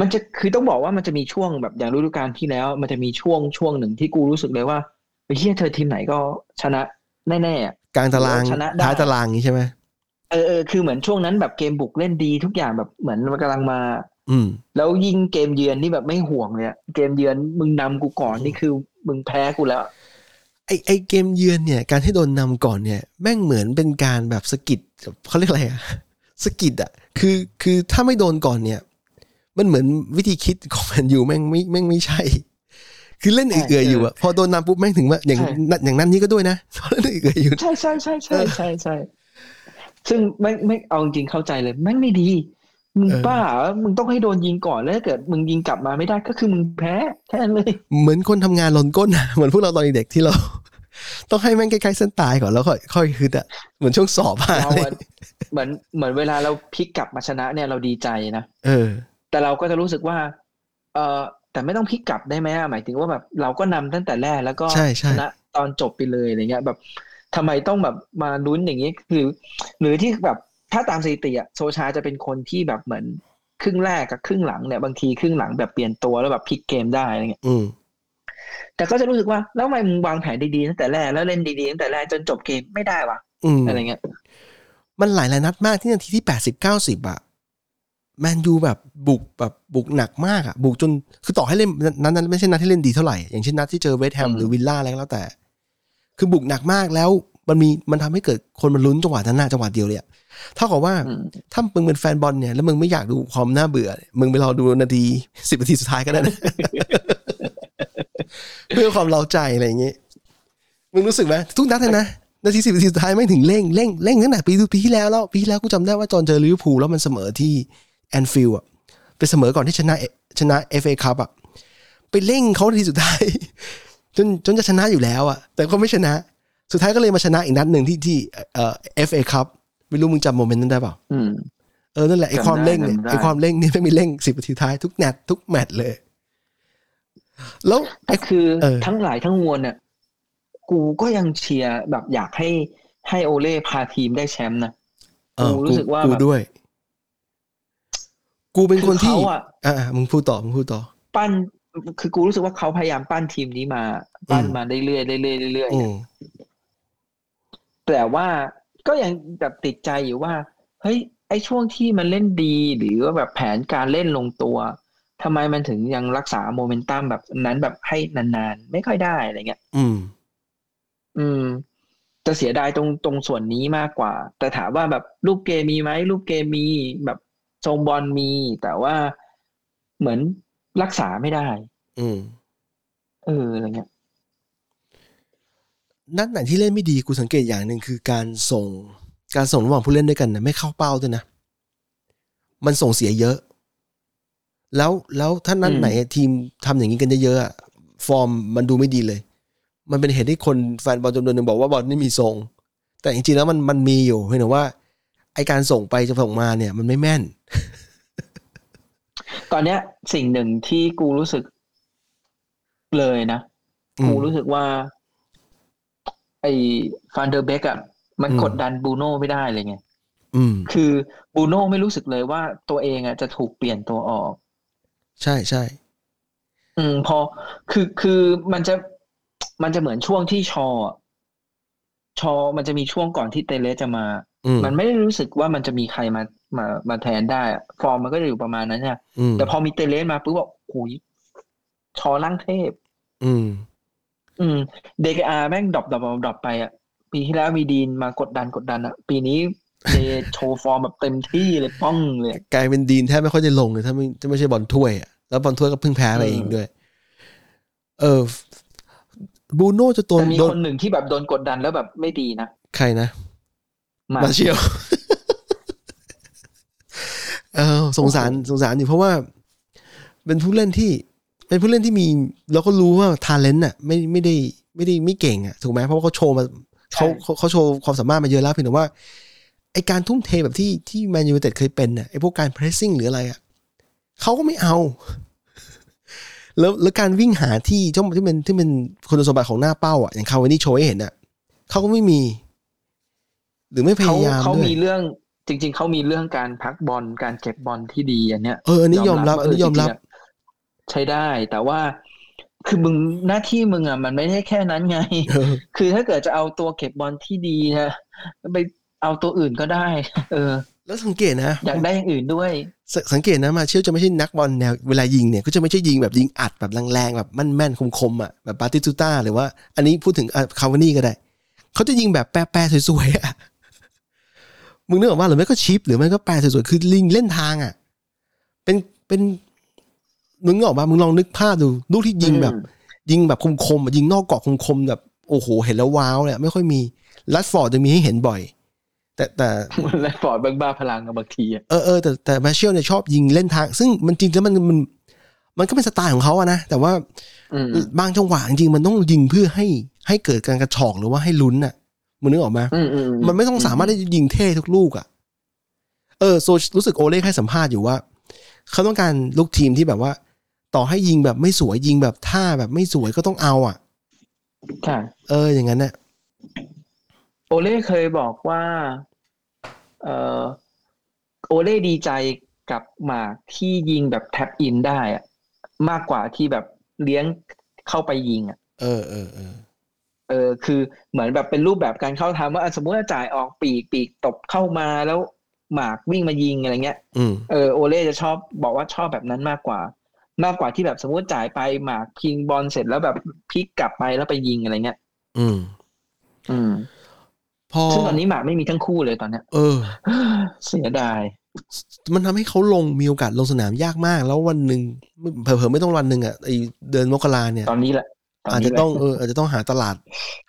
Speaker 3: มันจะคือต้องบอกว่ามันจะมีช่วงแบบอย่างฤดูกาลที่แล้ว มันจะมีช่วงช่วงหนึ่งที่กูรู้สึกเลยว่าไอ้เหี้ยเธอทีมไหนก็ชนะแน่ๆอะ
Speaker 2: กลางตาราง
Speaker 3: ชนะได้
Speaker 2: ท้ายตารางนี้ใช่ไหม
Speaker 3: เออเออคือเหมือนช่วงนั้นแบบเกมบุกเล่นดีทุกอย่างแบบเหมือนมันกำลังมา
Speaker 2: อืม
Speaker 3: แล้วยิงเกมเยือนนี่แบบไม่ห่วงเลยอะเกมเยือนมึงนำกูก่อนนี่คือมึงแพ้กูแล้ว
Speaker 2: ไอไอเกมเยือนเนี่ย การที่โดนนำก่อนเนี่ย แม่งเหมือนเป็นการแบบสะกิดเขาเรียกอะไรอะ สะกิดอะคือคือถ้าไม่โดนก่อนเนี่ย มันเหมือนวิธีคิดของแมนยูแม่งไม่แม่งไม่ใช่ คือเล่น
Speaker 3: ใช่
Speaker 2: เอื่อยๆอยู่อะพอโดนนำปุ๊บแม่งถึงว่าอย่าง
Speaker 3: ใช่
Speaker 2: นั่นอย่างนั้นนี่ก็ด้วยนะพอเล่นเอื่อยๆอยู่
Speaker 3: ใช่ใช่ใช่ใช่ใช่ใช่ ซึ่งไม่ไม่เอาจริงๆเข้าใจเลยแม่งไม่ดี มึง
Speaker 2: เออ
Speaker 3: บ้าเหรอมึงต้องให้โดนยิงก่อนแล้วถ้าเกิด มึงยิงกลับมาไม่ได้ก็คือมึงแพ้แค่นั้นเลย
Speaker 2: เหมือนคนทำงานหล่นก้นอะเหมือนพวกเราตอนเด็กๆที่เรา ต้องให้แม่งใกล้ๆเส้นตายก่อนแล้วค่อยค่อยฮึดอะเหมือนช่วงสอบอะ
Speaker 3: เราอะเหมือนเหมือนเวลาเราพลิกกลับมาชนะเนี่ยเราดีใจนะ
Speaker 2: เออ
Speaker 3: แต่เราก็จะรู้สึกว่า เออแต่ไม่ต้องพลิกกลับได้ไหมอะหมายถึงว่าแบบเราก็นำตั้งแต่แรกแล้วก็
Speaker 2: ใช่ใช่
Speaker 3: ชนะตอนจบไปเลยอะไรเงี้ยแบบ ทำไมต้องแบบมาลุ้นอย่างนี้หรือหรือที่แบบถ้าตามสถิติอะโซชาจะเป็นคนที่แบบเหมือนครึ่งแรกกับครึ่งหลังเนี่ยบางทีครึ่งหลังแบบเปลี่ยนตัวแล้วแบบพลิกเกมได้อะไรเงี้ย
Speaker 2: อืม
Speaker 3: แต่ก็จะรู้สึกว่าแล้วทำไมมึงวางแผนดีๆตั้งแต่แรกแล้วเล่นดีๆตั้งแต่แรกจนจบเกมไม่ได้วะ
Speaker 2: อืม
Speaker 3: อะไรเงี้ย
Speaker 2: มันหลายหลายนัดมากที่นาทีที่แปดสิบเก้าสิบอะแมนยูแบบบุกแบบบุกหนักมากอะบุกจนคือต่อให้เล่นนั้นนั้นไม่ใช่นัดที่เล่นดีเท่าไหร่ อย่างเช่นนัดที่เจอเวสต์แฮม
Speaker 3: อืม
Speaker 2: หรือวิลล่าอะไรก็แล้วแต่ คือบุกหนักมากแล้วมันมีมันทำให้เกิดคนมันลุ้นจังหวะนั้นน่ะจังหวะเดียวเลยอะเท่ากับว่า
Speaker 3: อืม
Speaker 2: ถ้ามึงเป็นแฟนบอลเนี่ย แล้วมึงไม่อยากดูความน่าเบื่อเนี่ยมึงไปรอดูนาทีสิบนาทีสุดท้ายก็ได้นะเพื่อความเร้าใจอะไรอย่างเงี้ยมึงรู้สึกไหมทุกนัดเลยนะนาทีสิบนาทีสุดท้ายไม่งถึงเร่งเร่งเร่งตั้งแต่ปีปีที่แล้วแล้วปีที่แล้วกูจำได้ว่าตอนเจอลิเวอร์พูลแล้วมันเสมอที่แอนฟิลด์อะไปเสมอก่อนที่ชนะชนะเอฟเอคัพอะไปเร่งเขานาทีสุดท้าย จนจนจะชนะอยู่แล้วอะแต่ก็ไม่ชนะ สุดท้ายก็เลยมาชนะอีกนัดหนึ่งที่ที่เอ่อเอฟเอคัพไม่รู้มึงจำ moment นั้นได้เปล่า
Speaker 3: อืม
Speaker 2: เออนั่นแหละไอ้
Speaker 3: จำได้
Speaker 2: ความเร่งเนี่ย
Speaker 3: จำได้
Speaker 2: ไอ้ความเร่งนี่ไม่มีเร่งสิบนาทีท้ายทุกแมตช์ทุกแมตช์เลย แล้วไอ้
Speaker 3: แต่คือ
Speaker 2: เออ
Speaker 3: ทั้งหลายทั้งมวลเนี่ยกูก็ยังเชียร์แบบอยากให้ให้โอเล่พาทีมได้แชมป์นะ
Speaker 2: เออ
Speaker 3: กูรู้สึกว่า
Speaker 2: กู
Speaker 3: แบบ
Speaker 2: ด้วย กูเป็นคนที่
Speaker 3: เขาอะ
Speaker 2: อ่ามึงพูดต่อมึงพูดต่อ
Speaker 3: ปั้น คือกูรู้สึกว่าเขาพยายามปั้นทีมนี้มา ปั้น
Speaker 2: อืม
Speaker 3: มาเรื่อยๆเรื่อยๆเรื่อย
Speaker 2: อืม
Speaker 3: ๆแต่ว่าก็ยังแบบติดใจอยู่ว่า เฮ้ย ไอ้ช่วงที่มันเล่นดี หรือว่าแบบแผนการเล่นลงตัวทำไมมันถึงยังรักษาโมเมนตัมแบบนั้นแบบให้นานๆ ไม่ค่อยได้อะไรเงี้ย
Speaker 2: อืม
Speaker 3: อืมจะเสียดายตรงตรงส่วนนี้มากกว่า แต่ถามว่าแบบลูกเกมมีไหมลูกเกมมีแบบทรงบอลมี แต่ว่าเหมือน รักษาไม่ได้
Speaker 2: อืม
Speaker 3: เอออะไรเงี้ย
Speaker 2: นัดไหนที่เล่นไม่ดีกูสังเกตอย่างหนึ่งคือการส่ง การส่งระหว่างผู้เล่นด้วยกันนะไม่เข้าเป้าด้วยนะ มันส่งเสียเยอะ แล้วแล้วถ้านัดไหนทีมทำอย่างนี้กันเยอะๆอะฟอร์มมันดูไม่ดีเลย มันเป็นเหตุที่คนแฟนบอลจำนวนหนึ่งบอกว่าบอลไม่มีทรง แต่จริงๆแล้วมันมันมีอยู่เพียงแต่ว่า ไอการส่งไปจะส่งมาเนี่ย มันไม่แม่น
Speaker 3: ตอนเนี้ย สิ่งหนึ่งที่กูรู้สึกเลยนะ
Speaker 2: อืม
Speaker 3: กูรู้สึกว่า ไอ้ฟานเดอร์เบกอะมัน
Speaker 2: อืม
Speaker 3: กดดันบรูโน่ไม่ได้เลยไง
Speaker 2: อืม
Speaker 3: คือบรูโน่ไม่รู้สึกเลยว่าตัวเองอะจะถูกเปลี่ยนตัวออก
Speaker 2: ใช่ใช่
Speaker 3: อืม พอคือคือมันจะมันจะเหมือนช่วงที่ชออะชอมันจะมีช่วงก่อนที่เตเลสจะมา
Speaker 2: อืม
Speaker 3: มันไม่ได้รู้สึกว่ามันจะมีใครมา มามาแทนได้อะฟอร์มมันก็จะอยู่ประมาณนั้นเนี่ย
Speaker 2: อืม
Speaker 3: แต่พอมีเตเลสมาปุ๊บบอกโอ้ยชอล่างเทพ
Speaker 2: อืม
Speaker 3: อืมเดเคอาแม่ง drop drop drop ไปอะ ปีที่แล้วมีดีนมากดดันกดดันอะ ปีนี้เดโชว์ฟอร์มแบบเต็มที่เลยป้องเลย
Speaker 2: กลายเป็นดีนแทบไม่ค่อยจะลงเลยถ้าไม่ถ้าไม่ใช่บอลถ้วยอะแล้วบอลถ้วยก็เพิ่งแพ้ไป
Speaker 3: อืม
Speaker 2: เองด้วย เออบูโน่จะโดน
Speaker 3: แต่มี
Speaker 2: โด
Speaker 3: คนนหนึ่งที่แบบโดนกดดันแล้วแบบไม่ดีนะ
Speaker 2: ใครนะ
Speaker 3: มา
Speaker 2: มาร์กซิยาล เออสงสารสงสารอยู่เพราะว่า เป็นผู้เล่นที่ เป็นผู้เล่นที่มีเราก็รู้ว่า talent อะไม่ไม่ได้ไม่ได้ไม่เก่งอะถูกไหมเพราะว่าเขาโชว์มาเขาเขาเขาโชว์ความสามารถมาเยอะแล้วเพียงแต่ว่าไอการทุ่มเทแบบที่ที่แมนยูเต็ดเคยเป็นอะไอพวกการ pressing หรืออะไรอะเขาก็ไม่เอา แล้วแล้วการวิ่งหาที่ที่ที่เป็นที่เป็นคุณสมบัติของหน้าเป้าอะอย่างคาวานี่โชว์ให้เห็นอะเขาก็ไม่มี หรือไม่พ
Speaker 3: เขา
Speaker 2: ยายาม
Speaker 3: เขา
Speaker 2: ด้วย
Speaker 3: มีเรื่อง จริง ๆเขามีเรื่องการพักบอลการเก็บบอลที่ดีอันเนี้ย
Speaker 2: เอออันนี้ยอมรับอันนี้ยอมรับ
Speaker 3: จริงๆอะใช้ได้แต่ว่าคือมึงหน้าที่มึงอะมันไม่ใช่แค่นั้นไง
Speaker 2: เออ
Speaker 3: คือถ้าเกิดจะเอาตัวเก็บบอลที่ดีนะไปเอาตัวอื่นก็ได้ เออ
Speaker 2: แล้วสังเกตนะ
Speaker 3: อยากได้อย่างอื่นด้วย
Speaker 2: สสังเกตนะมาเชี่ยวจะไม่ใช่นักบอลแนวเวลายิงเนี่ยก็จะไม่ใช่ยิงแบบยิงอัดแบบแรงๆแบบแม่นๆคมๆอะแบบปาติตูต้าหรือว่า อันนี้พูดถึงคาวานี่ก็ได้เขาจะยิงแบบแปรๆสวยๆอะ มึงนึกออกว่าหรือไม่ก็ชิป หรือไม่ก็แปรสวยๆคือลิงเล่นทางอะ เป็นเป็นมึงนึกออกมามึงลองนึกภาพดู ลูกที่ยิงแบบ ยิงแบบคมๆอะยิงนอกกรอบคมๆแบบโอ้โห เห็นแล้วว้าวเนี่ยไม่ค่อยมีลัดฟอร์ดจะมีให้เห็นบ่อย แต่แต่
Speaker 3: และฟอร์ดบ้าบ้าพลังกับบางทีอะ
Speaker 2: เออเออแต่แต่มาเชลเนี่ยชอบยิงเล่นทาง ซึ่งมันจริงแล้วมันมันมันก็เป็นสไตล์ของเขาอะนะ แต่ว่า
Speaker 3: อืม
Speaker 2: บางจังหวะจริงๆมันต้องยิงเพื่อให้ให้เกิดการกระชอกหรือว่าให้ลุ้นอะ มึงนึกออกไหม
Speaker 3: อืมอื
Speaker 2: มันไม่ต้องสามารถได้ยิงเท่ทุกลูกอะเออโซรู้สึกโอเล่ให้สัมภาษณ์อยู่ว่า เขาต้องการลูกทีมที่แบบว่า ต่อให้ยิงแบบไม่สวยยิงแบบท่าแบบไม่สวยก็ต้องเอาอะ
Speaker 3: ค่ะ
Speaker 2: เออ อย่างนั้นน่ะ
Speaker 3: โอเล่เคยบอกว่า เออโอเล่ดีใจกับหมากที่ยิงแบบแท็บอินได้อะมากกว่าที่แบบเลี้ยงเข้าไปยิงอะ
Speaker 2: เออเออเออ
Speaker 3: เออคือเหมือนแบบเป็นรูปแบบการเข้าทำว่าอะสมมุติว่าจ่ายออกปีกปีกตบเข้ามาแล้วหมากวิ่งมายิงอะไรเงี้ย
Speaker 2: อืม
Speaker 3: เออโอเล่จะชอบบอกว่าชอบแบบนั้นมากกว่า มากกว่าที่แบบสมมติจ่ายไปหมากพิงบอลเสร็จแล้วแบบพลิกกลับไปแล้วไปยิงอะไรเงี้ย
Speaker 2: อืม
Speaker 3: อืม
Speaker 2: พอ
Speaker 3: ซึ่งตอนนี้หมากไม่มีทั้งคู่เลยตอนเนี้ย
Speaker 2: เออ
Speaker 3: เสียดาย
Speaker 2: มันทำให้เขาลงมีโอกาสลงสนามยากมาก แล้ววันหนึ่งเผลอๆไม่ต้องวันหนึ่งอะไอเดือนมกราเนี่ย
Speaker 3: ตอนนี้แหละตน
Speaker 2: อาจ
Speaker 3: นี้
Speaker 2: จะ
Speaker 3: แหละ
Speaker 2: ต้องเอออาจจะต้องหาตลาด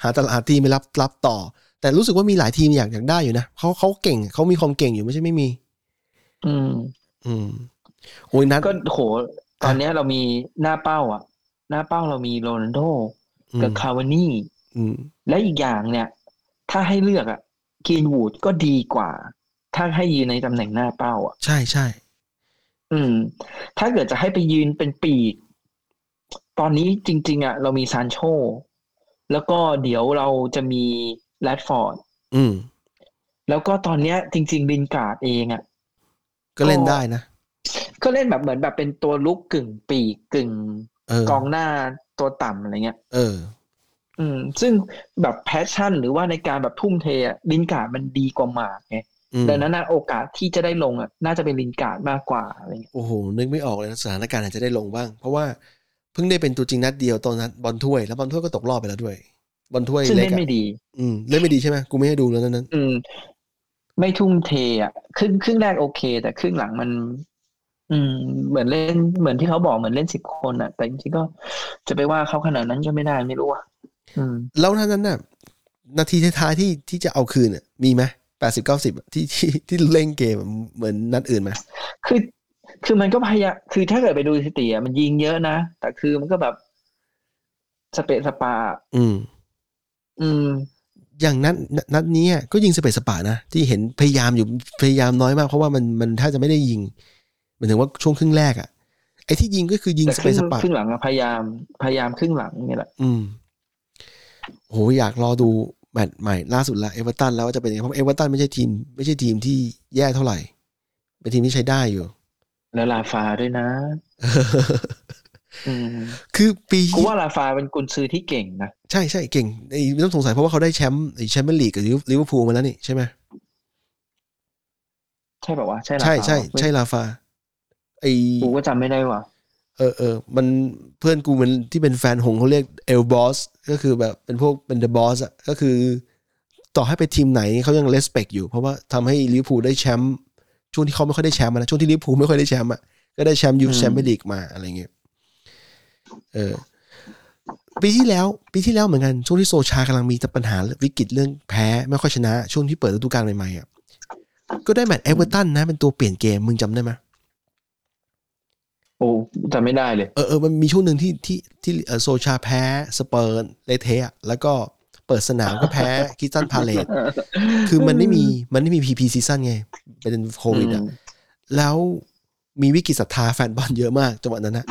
Speaker 2: หาตลาดที่ไม่รับรับต่อ แต่รู้สึกว่ามีหลายทีมอยากอยากได้อยู่นะเขาเขาเก่งเขามีความเก่งอยู่ไม่ใช่ไม่มี
Speaker 3: อืม
Speaker 2: อืมโอ้ยนัด
Speaker 3: ก็โห ตอนเนี้ยเรามีหน้าเป้า อะ หน้าเป้าเรามีโรนัลโด
Speaker 2: อื
Speaker 3: กับ
Speaker 2: ม
Speaker 3: คาวานี่
Speaker 2: อืม
Speaker 3: และอีกอย่างเนี่ย ถ้าให้เลือกอะกรีนวูดก็ดีกว่า ถ้าให้ยืนในตำแหน่งหน้าเป้า อะ
Speaker 2: ใช่ใช่
Speaker 3: อืม ถ้าเกิดจะให้ไปยืนเป็นปีก ตอนนี้จริง ๆอะเรามีซานโชแล้วก็เดี๋ยวเราจะมีแรดฟอร์ด
Speaker 2: อืม
Speaker 3: แล้วก็ตอนเนี้ย จริง ๆ ลินการ์ดเองอะ
Speaker 2: ก็เล่นได้นะ
Speaker 3: ก็เล่นแบบเหมือนแบบเป็นตัวรุกกึ่งปีกกึ่ง
Speaker 2: เออก
Speaker 3: องหน้าตัวต่ำอะไรเงี้ย
Speaker 2: เออ
Speaker 3: อืม ซึ่งแบบ passion หรือว่าในการแบบทุ่มเทอะลินการ์ดมันดีกว่ามาร์กไง
Speaker 2: อืม
Speaker 3: ดังนั้นน่ะโอกาสที่จะได้ลงอะ น่าจะเป็นลินการ์ดมากกว่าอะไรเงี้ย
Speaker 2: โอ้โห นึกไม่ออกเลยนะสถานการณ์อาจจะได้ลงบ้าง เพราะว่าเพิ่งได้เป็นตัวจริงนัดเดียวตอนนั้นบอลถ้วยแล้วบอลถ้วยก็ตกรอบไปแล้วด้วย บอลถ้วย
Speaker 3: ซึ่ง
Speaker 2: เล็
Speaker 3: เล่
Speaker 2: ก
Speaker 3: น
Speaker 2: อะ
Speaker 3: ไม่ดี
Speaker 2: อืมเล่นไม่ดีใช่ไหมกูไม่ให้ดูแล้วนั้นนั้น
Speaker 3: อืม ไม่ทุ่มเทอะครึ่งครึ่งแรกโอเค แต่ครึ่งหลังมัน อืม เหมือนเล่นเหมือนที่เขาบอกเหมือนเล่นสิบคนอะ แต่จริงๆก็จะไปว่าเขาขนาดนั้นก็ไม่ได้ไม่รู้อะอืม
Speaker 2: แล้วนั้นนั้นน่ะ นาทีท้ายๆที่ที่จะเอาคืนน่ะมีไหมแปดสิบเก้าสิบที่ที่ที่เล่นเกมอะเหมือนนัดอื่นไหม
Speaker 3: คือ คือมันก็พยายามคือถ้าเกิดไปดูสถิติอะมันยิงเยอะนะ แต่คือมันก็แบบสะเปะสะปะ
Speaker 2: อืม
Speaker 3: อืม
Speaker 2: อย่างนัดนัดนี้อะก็ยิงสะเปะสะปะนะที่เห็นพยายามอยู่พยายามน้อยมากเพราะว่ามันมันถ้าจะไม่ได้ยิงหมายถึงว่าช่วงครึ่งแรกอะไอ้ที่ยิงก็คือยิง
Speaker 3: แต่
Speaker 2: ส
Speaker 3: ค
Speaker 2: เป
Speaker 3: รึ่
Speaker 2: ซ
Speaker 3: ง
Speaker 2: สปา
Speaker 3: ครึ่งหลังอะพยายามพยายามครึ่งหลังเนี่ยแหละ
Speaker 2: อืมโหอยากรอดูแมตช์ใหม่ล่าสุดละเอเวอร์ตันแล้วว่าจะเป็นยังไงเพราะเอเวอร์ตันไม่ใช่ทีม ไม่ใช่ทีมที่แย่เท่าไหร่ เป็นทีมที่ใช้ได้อยู่
Speaker 3: แล้วราฟาด้วยนะอืม
Speaker 2: คือปี
Speaker 3: กูว่าราฟาเป็นกุนซือที่เก่งนะ
Speaker 2: ใช่ใช่เก่งไอ้ไม่ต้องสงสัยเพราะว่าเขาได้แชมป์ไอ้แชมเปี้ยนลีกกับลิเวอร์พูลมาแล้วนี่ใช่ไหม
Speaker 3: ใช่แบบว่าวะใช่รา
Speaker 2: ใช่
Speaker 3: ฟา
Speaker 2: ใช่
Speaker 3: ปะ
Speaker 2: ใช่ราฟาไอ
Speaker 3: กูก็จำไม่ได้ว่ะ
Speaker 2: เออเออมันเพื่อนกูมันที่เป็นแฟนหงส์เขาเรียกเอลบอสก็คือแบบเป็นพวกเป็น the boss อะก็คือ ต่อให้ไปทีมไหนเขายัง respect อยู่ เพราะว่าทำให้ลิเวอร์พูลได้แชมป์ ช่วงที่เขาไม่ค่อยได้แชมป์อะนะช่วงที่ลิเวอร์พูลไม่ค่อยได้แชมป์อะก็ได้แชมป์ยูแชมเปี้ยนลีกมาอะไรเงี้ยเออปีที่แล้วปีที่แล้วเหมือนกันช่วงที่โซชากำลังมีแต่ปัญหาวิกฤตเรื่องแพ้ไม่ค่อยชนะ ช่วงที่เปิดฤดูกาลใหม่ๆอะก็ได้แมตช์เอเวอร์ตันนะ เป็นตัวเปลี่ยนเกมมึงจำได้ไหม
Speaker 3: โอ้จำไม่ได้เลย
Speaker 2: เออเออมันมีช่วงหนึ่งที่ที่ที่เออโซชาแพ้ สเปอร์เลเทะแล้วก็ เปิดสนามก็แพ้คริสตัลพาเลซคือมันไม่มีมันไม่มี pre pre-season ไง เป็นโควิดอะแล้วมีวิกฤตศรัทธาแฟนบอลเยอะมากจังหวะนั้นนะ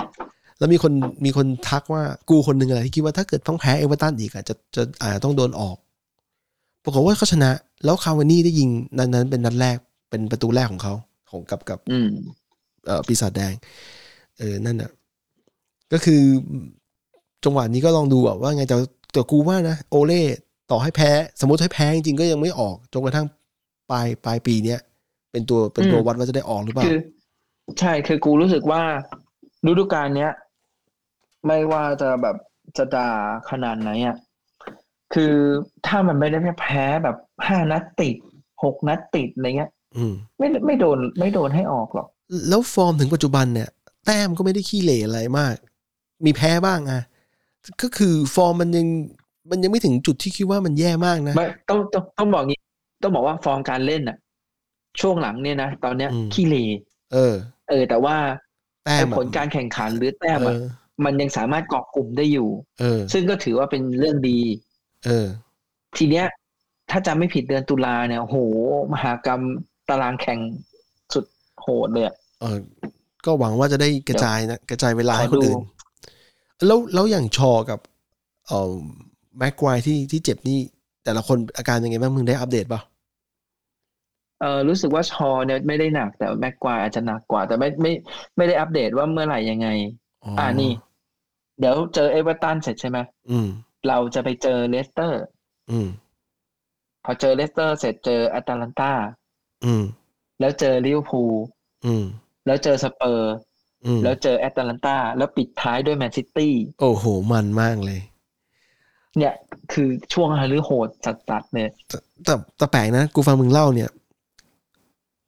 Speaker 2: แล้วมีคนมีคนทักว่ากูคนหนึ่งอะไรที่คิดว่าถ้าเกิดต้องแพ้เอเวอร์ตันอีกอะจะจะอาจจะต้องโดนออกปรากฏว่าเขาชนะ แล้วคาวานี่ได้ยิงนั้นนั้นเป็นนัดแรกเป็นประตูแรกของเขาของกับกับ
Speaker 3: อืม
Speaker 2: เอ่อปีศาจแดง เออนั่นน่ะก็คือจังหวะนี้ก็ลองดูอะว่าไงแต่ แต่กูว่านะโอเล่ต่อให้แพ้ สมมติให้แพ้จริงๆก็ยังไม่ออกจนกระทั่งปลายปลายปีเนี้ยเป็นตัวเป็นตัว
Speaker 3: อืม
Speaker 2: วัดว่าจะได้ออกหรือเปล่า
Speaker 3: คือใช่คือกูรู้สึกว่าฤดูกาลเนี้ย ไม่ว่าจะแบบจะด่าขนาดไหนอะคือถ้ามันไม่ได้แพ้แบบห้านัดติดหกนัดติดอะไรเงี้ย
Speaker 2: อืม
Speaker 3: ไม่ไม่โดนไม่โดนให้ออกหรอก
Speaker 2: แล้วฟอร์มถึงปัจจุบันเนี่ย แต้มก็ไม่ได้ขี้เหร่อะไรมาก มีแพ้บ้างอะ ก็คือฟอร์มมันยังมันยังไม่ถึงจุดที่คิดว่ามันแย่มากนะ
Speaker 3: ไม่ต้องต้องต้องบอกงี้ ต้องบอกว่าฟอร์มการเล่นน่ะช่วงหลังเนี่ยนะตอนเนี้ย
Speaker 2: อืม
Speaker 3: ขี้เหร่
Speaker 2: เออ
Speaker 3: เออ แต่ว่า
Speaker 2: แต้
Speaker 3: ไอ้
Speaker 2: มอะ
Speaker 3: ผลการแข่งขันหรือแต้ม
Speaker 2: เอ
Speaker 3: อะ
Speaker 2: อ
Speaker 3: มันยังสามารถเกาะกลุ่มได้อยู่
Speaker 2: เออ
Speaker 3: ซึ่งก็ถือว่าเป็นเรื่องดี
Speaker 2: เออ
Speaker 3: ทีเนี้ย ถ้าจำไม่ผิดเดือนตุลาเนี่ยโหมหากรรมตารางแข่งสุดโหดเลยอะ
Speaker 2: เออ ก็หวังว่าจะได้กระจายนะกระจายเวลาให้
Speaker 3: ขอ
Speaker 2: คน
Speaker 3: ดู
Speaker 2: อื่น แล้วแล้วอย่างชอกับเอ่อแม็กควายที่ที่เจ็บนี่ แต่ละคนอาการยังไงบ้างมึงได้อัปเดตป่ะ
Speaker 3: เออรู้สึกว่าชอเนี่ยไม่ได้หนักแต่แม็กควายอาจจะหนักกว่า แต่ไม่ไม่ไม่ได้อัปเดตว่าเมื่อไหร่ยังไง
Speaker 2: อ๋อ
Speaker 3: อ่านี่ เดี๋ยวเจอเอเวอร์ตันเสร็จใช่ไหม
Speaker 2: อืม
Speaker 3: เราจะไปเจอเลสเตอร์
Speaker 2: อืม
Speaker 3: พอเจอเลสเตอร์เสร็จเจอแอตแลนตา
Speaker 2: อืม
Speaker 3: แล้วเจอลิเวอร์พูล
Speaker 2: อืม
Speaker 3: แล้วเจอสเปอร์
Speaker 2: อืม
Speaker 3: แล้วเจอแอตแลนตาแล้วปิดท้ายด้วยแมนซิตี้
Speaker 2: โอ้โห มันมากเลย
Speaker 3: เนี่ย คือช่วงฮาลือโหดจัดๆเนี่ย
Speaker 2: แต่แต่แต่แปลกนะ กูฟังมึงเล่าเนี่ย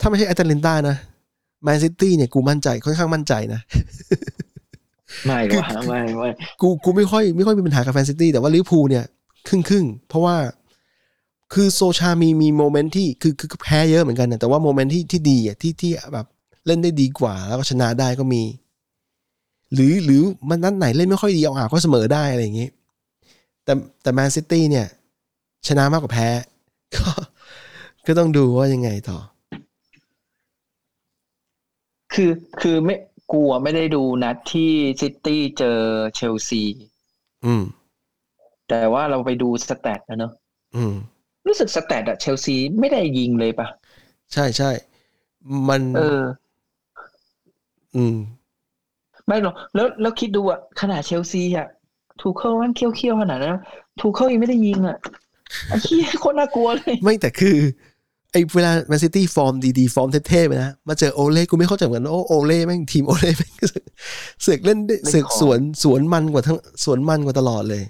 Speaker 2: ถ้าไม่ใช่แอตแลนตานะแมนซิตี้เนี่ยกูมั่นใจค่อนข้างมั่นใจนะ
Speaker 3: ไม่
Speaker 2: คือ
Speaker 3: ว่ะไม่ไม่
Speaker 2: กูกูไม่ค่อยไม่ค่อยมีปัญหากับแมนซิตี้แต่ว่าลิเวอร์พูลเนี่ยครึ่งครึ่งๆเพราะว่าคือโซลชามีมี moment ที่คือคือคือแพ้เยอะเหมือนกันนะแต่ว่า moment ที่ที่ดีอะที่ที่แบบ เล่นได้ดีกว่า แล้วก็ชนะได้ก็มี หรือหรือมันนัดไหนเล่นไม่ค่อยดีเอาอ่าก็เสมอได้อะไรอย่างงี้แต่แต่แมนซิตี้เนี่ย ชนะมากกว่าแพ้ ก็ ก็ต้องดูว่ายังไงต่อ
Speaker 3: คือคือไม่กลัวไม่ได้ดูนัดที่ซิตี้เจอเชลซี
Speaker 2: อืม
Speaker 3: แต่ว่าเราไปดูสแตทนะเนอะ
Speaker 2: อืม
Speaker 3: รู้สึกสแตทอะเชลซีไม่ได้ยิงเลยปะ
Speaker 2: ใช่ใช่ มัน
Speaker 3: เออ
Speaker 2: อืม
Speaker 3: ไม่หรอกแล้วแล้วคิดดูอะขนาดเชลซีอะทูเคิลมันเคี้ยวเคี้ยวๆขนาดนั้นทูเคิลยังไม่ได้ยิงอะไอ้เหี้ยโคตรน่ากลัวเลย
Speaker 2: ไม่แต่คือ ไอ้เวลาแมนซิตี้ฟอร์มดีๆ ฟอร์มเท่ๆไปนะ มาเจอโอเล่กูไม่เข้าใจเหมือนกันว่าโอโอเล่แม่งทีมโอเล่แม่งเสือกเล่นได้
Speaker 3: เล่นของ
Speaker 2: เสือกสวนสวนมันกว่าทั้งสวนมันกว่าตลอดเลย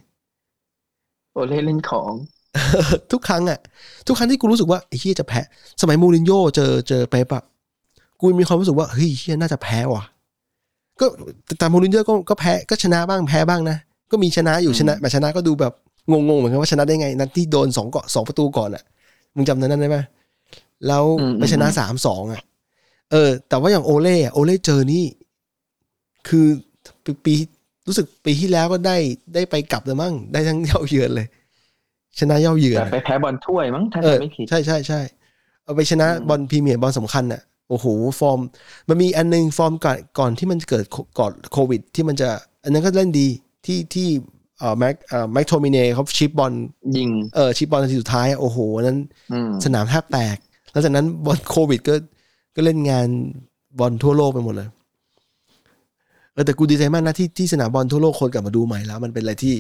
Speaker 3: โอเล่เล่นของ
Speaker 2: ทุกครั้งอะทุกครั้งที่กูรู้สึกว่าไอ้เหี้ยจะแพ้ สมัยมูรินโญ่เจอเจอเป๊ปอะ กูมีความรู้สึกว่าเฮ้ยเหี้ยน่าจะแพ้ว่ะ ก็แต่แต่มูรินโญ่ก็ก็แพ้ก็ชนะบ้างแพ้บ้างนะ ก็มีชนะอยู่
Speaker 3: อืม
Speaker 2: ชนะแต่ชนะก็ดูแบบงงๆเหมือนกันว่าชนะได้ไง นัดที่โดนสองเกาะสองประตูก่อนอะมึงจำนั้นได้ไหมแล้วไปชนะสามสองอะ เออ แต่ว่าอย่างโอเล่อะโอเล่เจอนี่ คือปีปีรู้สึกปีที่แล้วก็ได้ได้ไปกลับเลยมั้งได้ทั้งเย้าเยือนเลย ชนะเย้าเยือน
Speaker 3: แต่
Speaker 2: อะ
Speaker 3: ไปแพ้บอลถ้วยมั้งถ้า
Speaker 2: เออ
Speaker 3: จำไม่ผิด
Speaker 2: ใช่ใช่ใช่เอาไปชนะ
Speaker 3: อืม
Speaker 2: บอลพรีเมียร์บอลสำคัญอะ โอ้โหฟอร์ม มันมีอันนึงฟอร์มก่อนก่อนที่มันจะเกิดโคก่อนโควิด ที่มันจะ อันนั้นก็เล่นดีที่ที่เอ่อแม็กเอ่อแม็กโทมิเน่เขาชิปบอล
Speaker 3: ยิง
Speaker 2: เออชิปบอลนาทีสุดท้ายอะโอ้โหอันนั้น
Speaker 3: อืม
Speaker 2: สนามแทบแตก แล้วจากนั้นบอลโควิดก็ก็เล่นงานบอลทั่วโลกไปหมดเลยเออแต่กูดีใจมากนะที่ที่สนามบอลทั่วโลกคนกลับมาดูใหม่แล้ว มันเป็นอะไรที่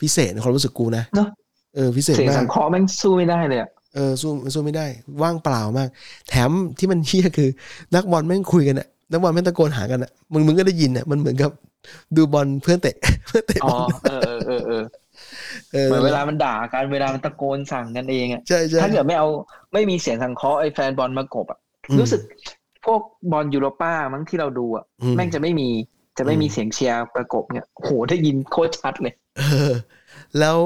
Speaker 2: พิเศษในความรู้สึกกูนะ
Speaker 3: เนอะ
Speaker 2: เออพิเศษ
Speaker 3: เสียง
Speaker 2: มา
Speaker 3: สังเคราะห์แม่งสู้ไม่ได้เลยอะ
Speaker 2: เออสู้สู้ไม่ได้ ว่างเปล่ามาก แถมที่มันเหี้ยคือ นักบอลแม่งคุยกันอะนักบอลแม่งตะโกนหากันอะมึงมึงก็ได้ยินอะมันเหมือนกับดูบอลเพื่อนเตะเพื่อนเตะ
Speaker 3: อ๋
Speaker 2: บ
Speaker 3: อ
Speaker 2: อล
Speaker 3: เออเออเออเออ
Speaker 2: เออ
Speaker 3: เหมือนเวลามันด่ากันเวลามันตะโกนสั่งกันเองอะ
Speaker 2: ใช่ใช่
Speaker 3: ถ้าเกิดไม่เอาไม่มีเสียงสังเคราะห์ไอ้แฟนบอลมาประกบอะ
Speaker 2: อืม
Speaker 3: รู้สึกพวกบอลยูโรป้ามั้งที่เราดูอะ
Speaker 2: อืม
Speaker 3: แม่งจะไม่มีจะไม่มี
Speaker 2: อืม
Speaker 3: เสียงเชียร์ประกบเนี่ยโหได้ยินโคตรชัดเลย
Speaker 2: เออ แล้ว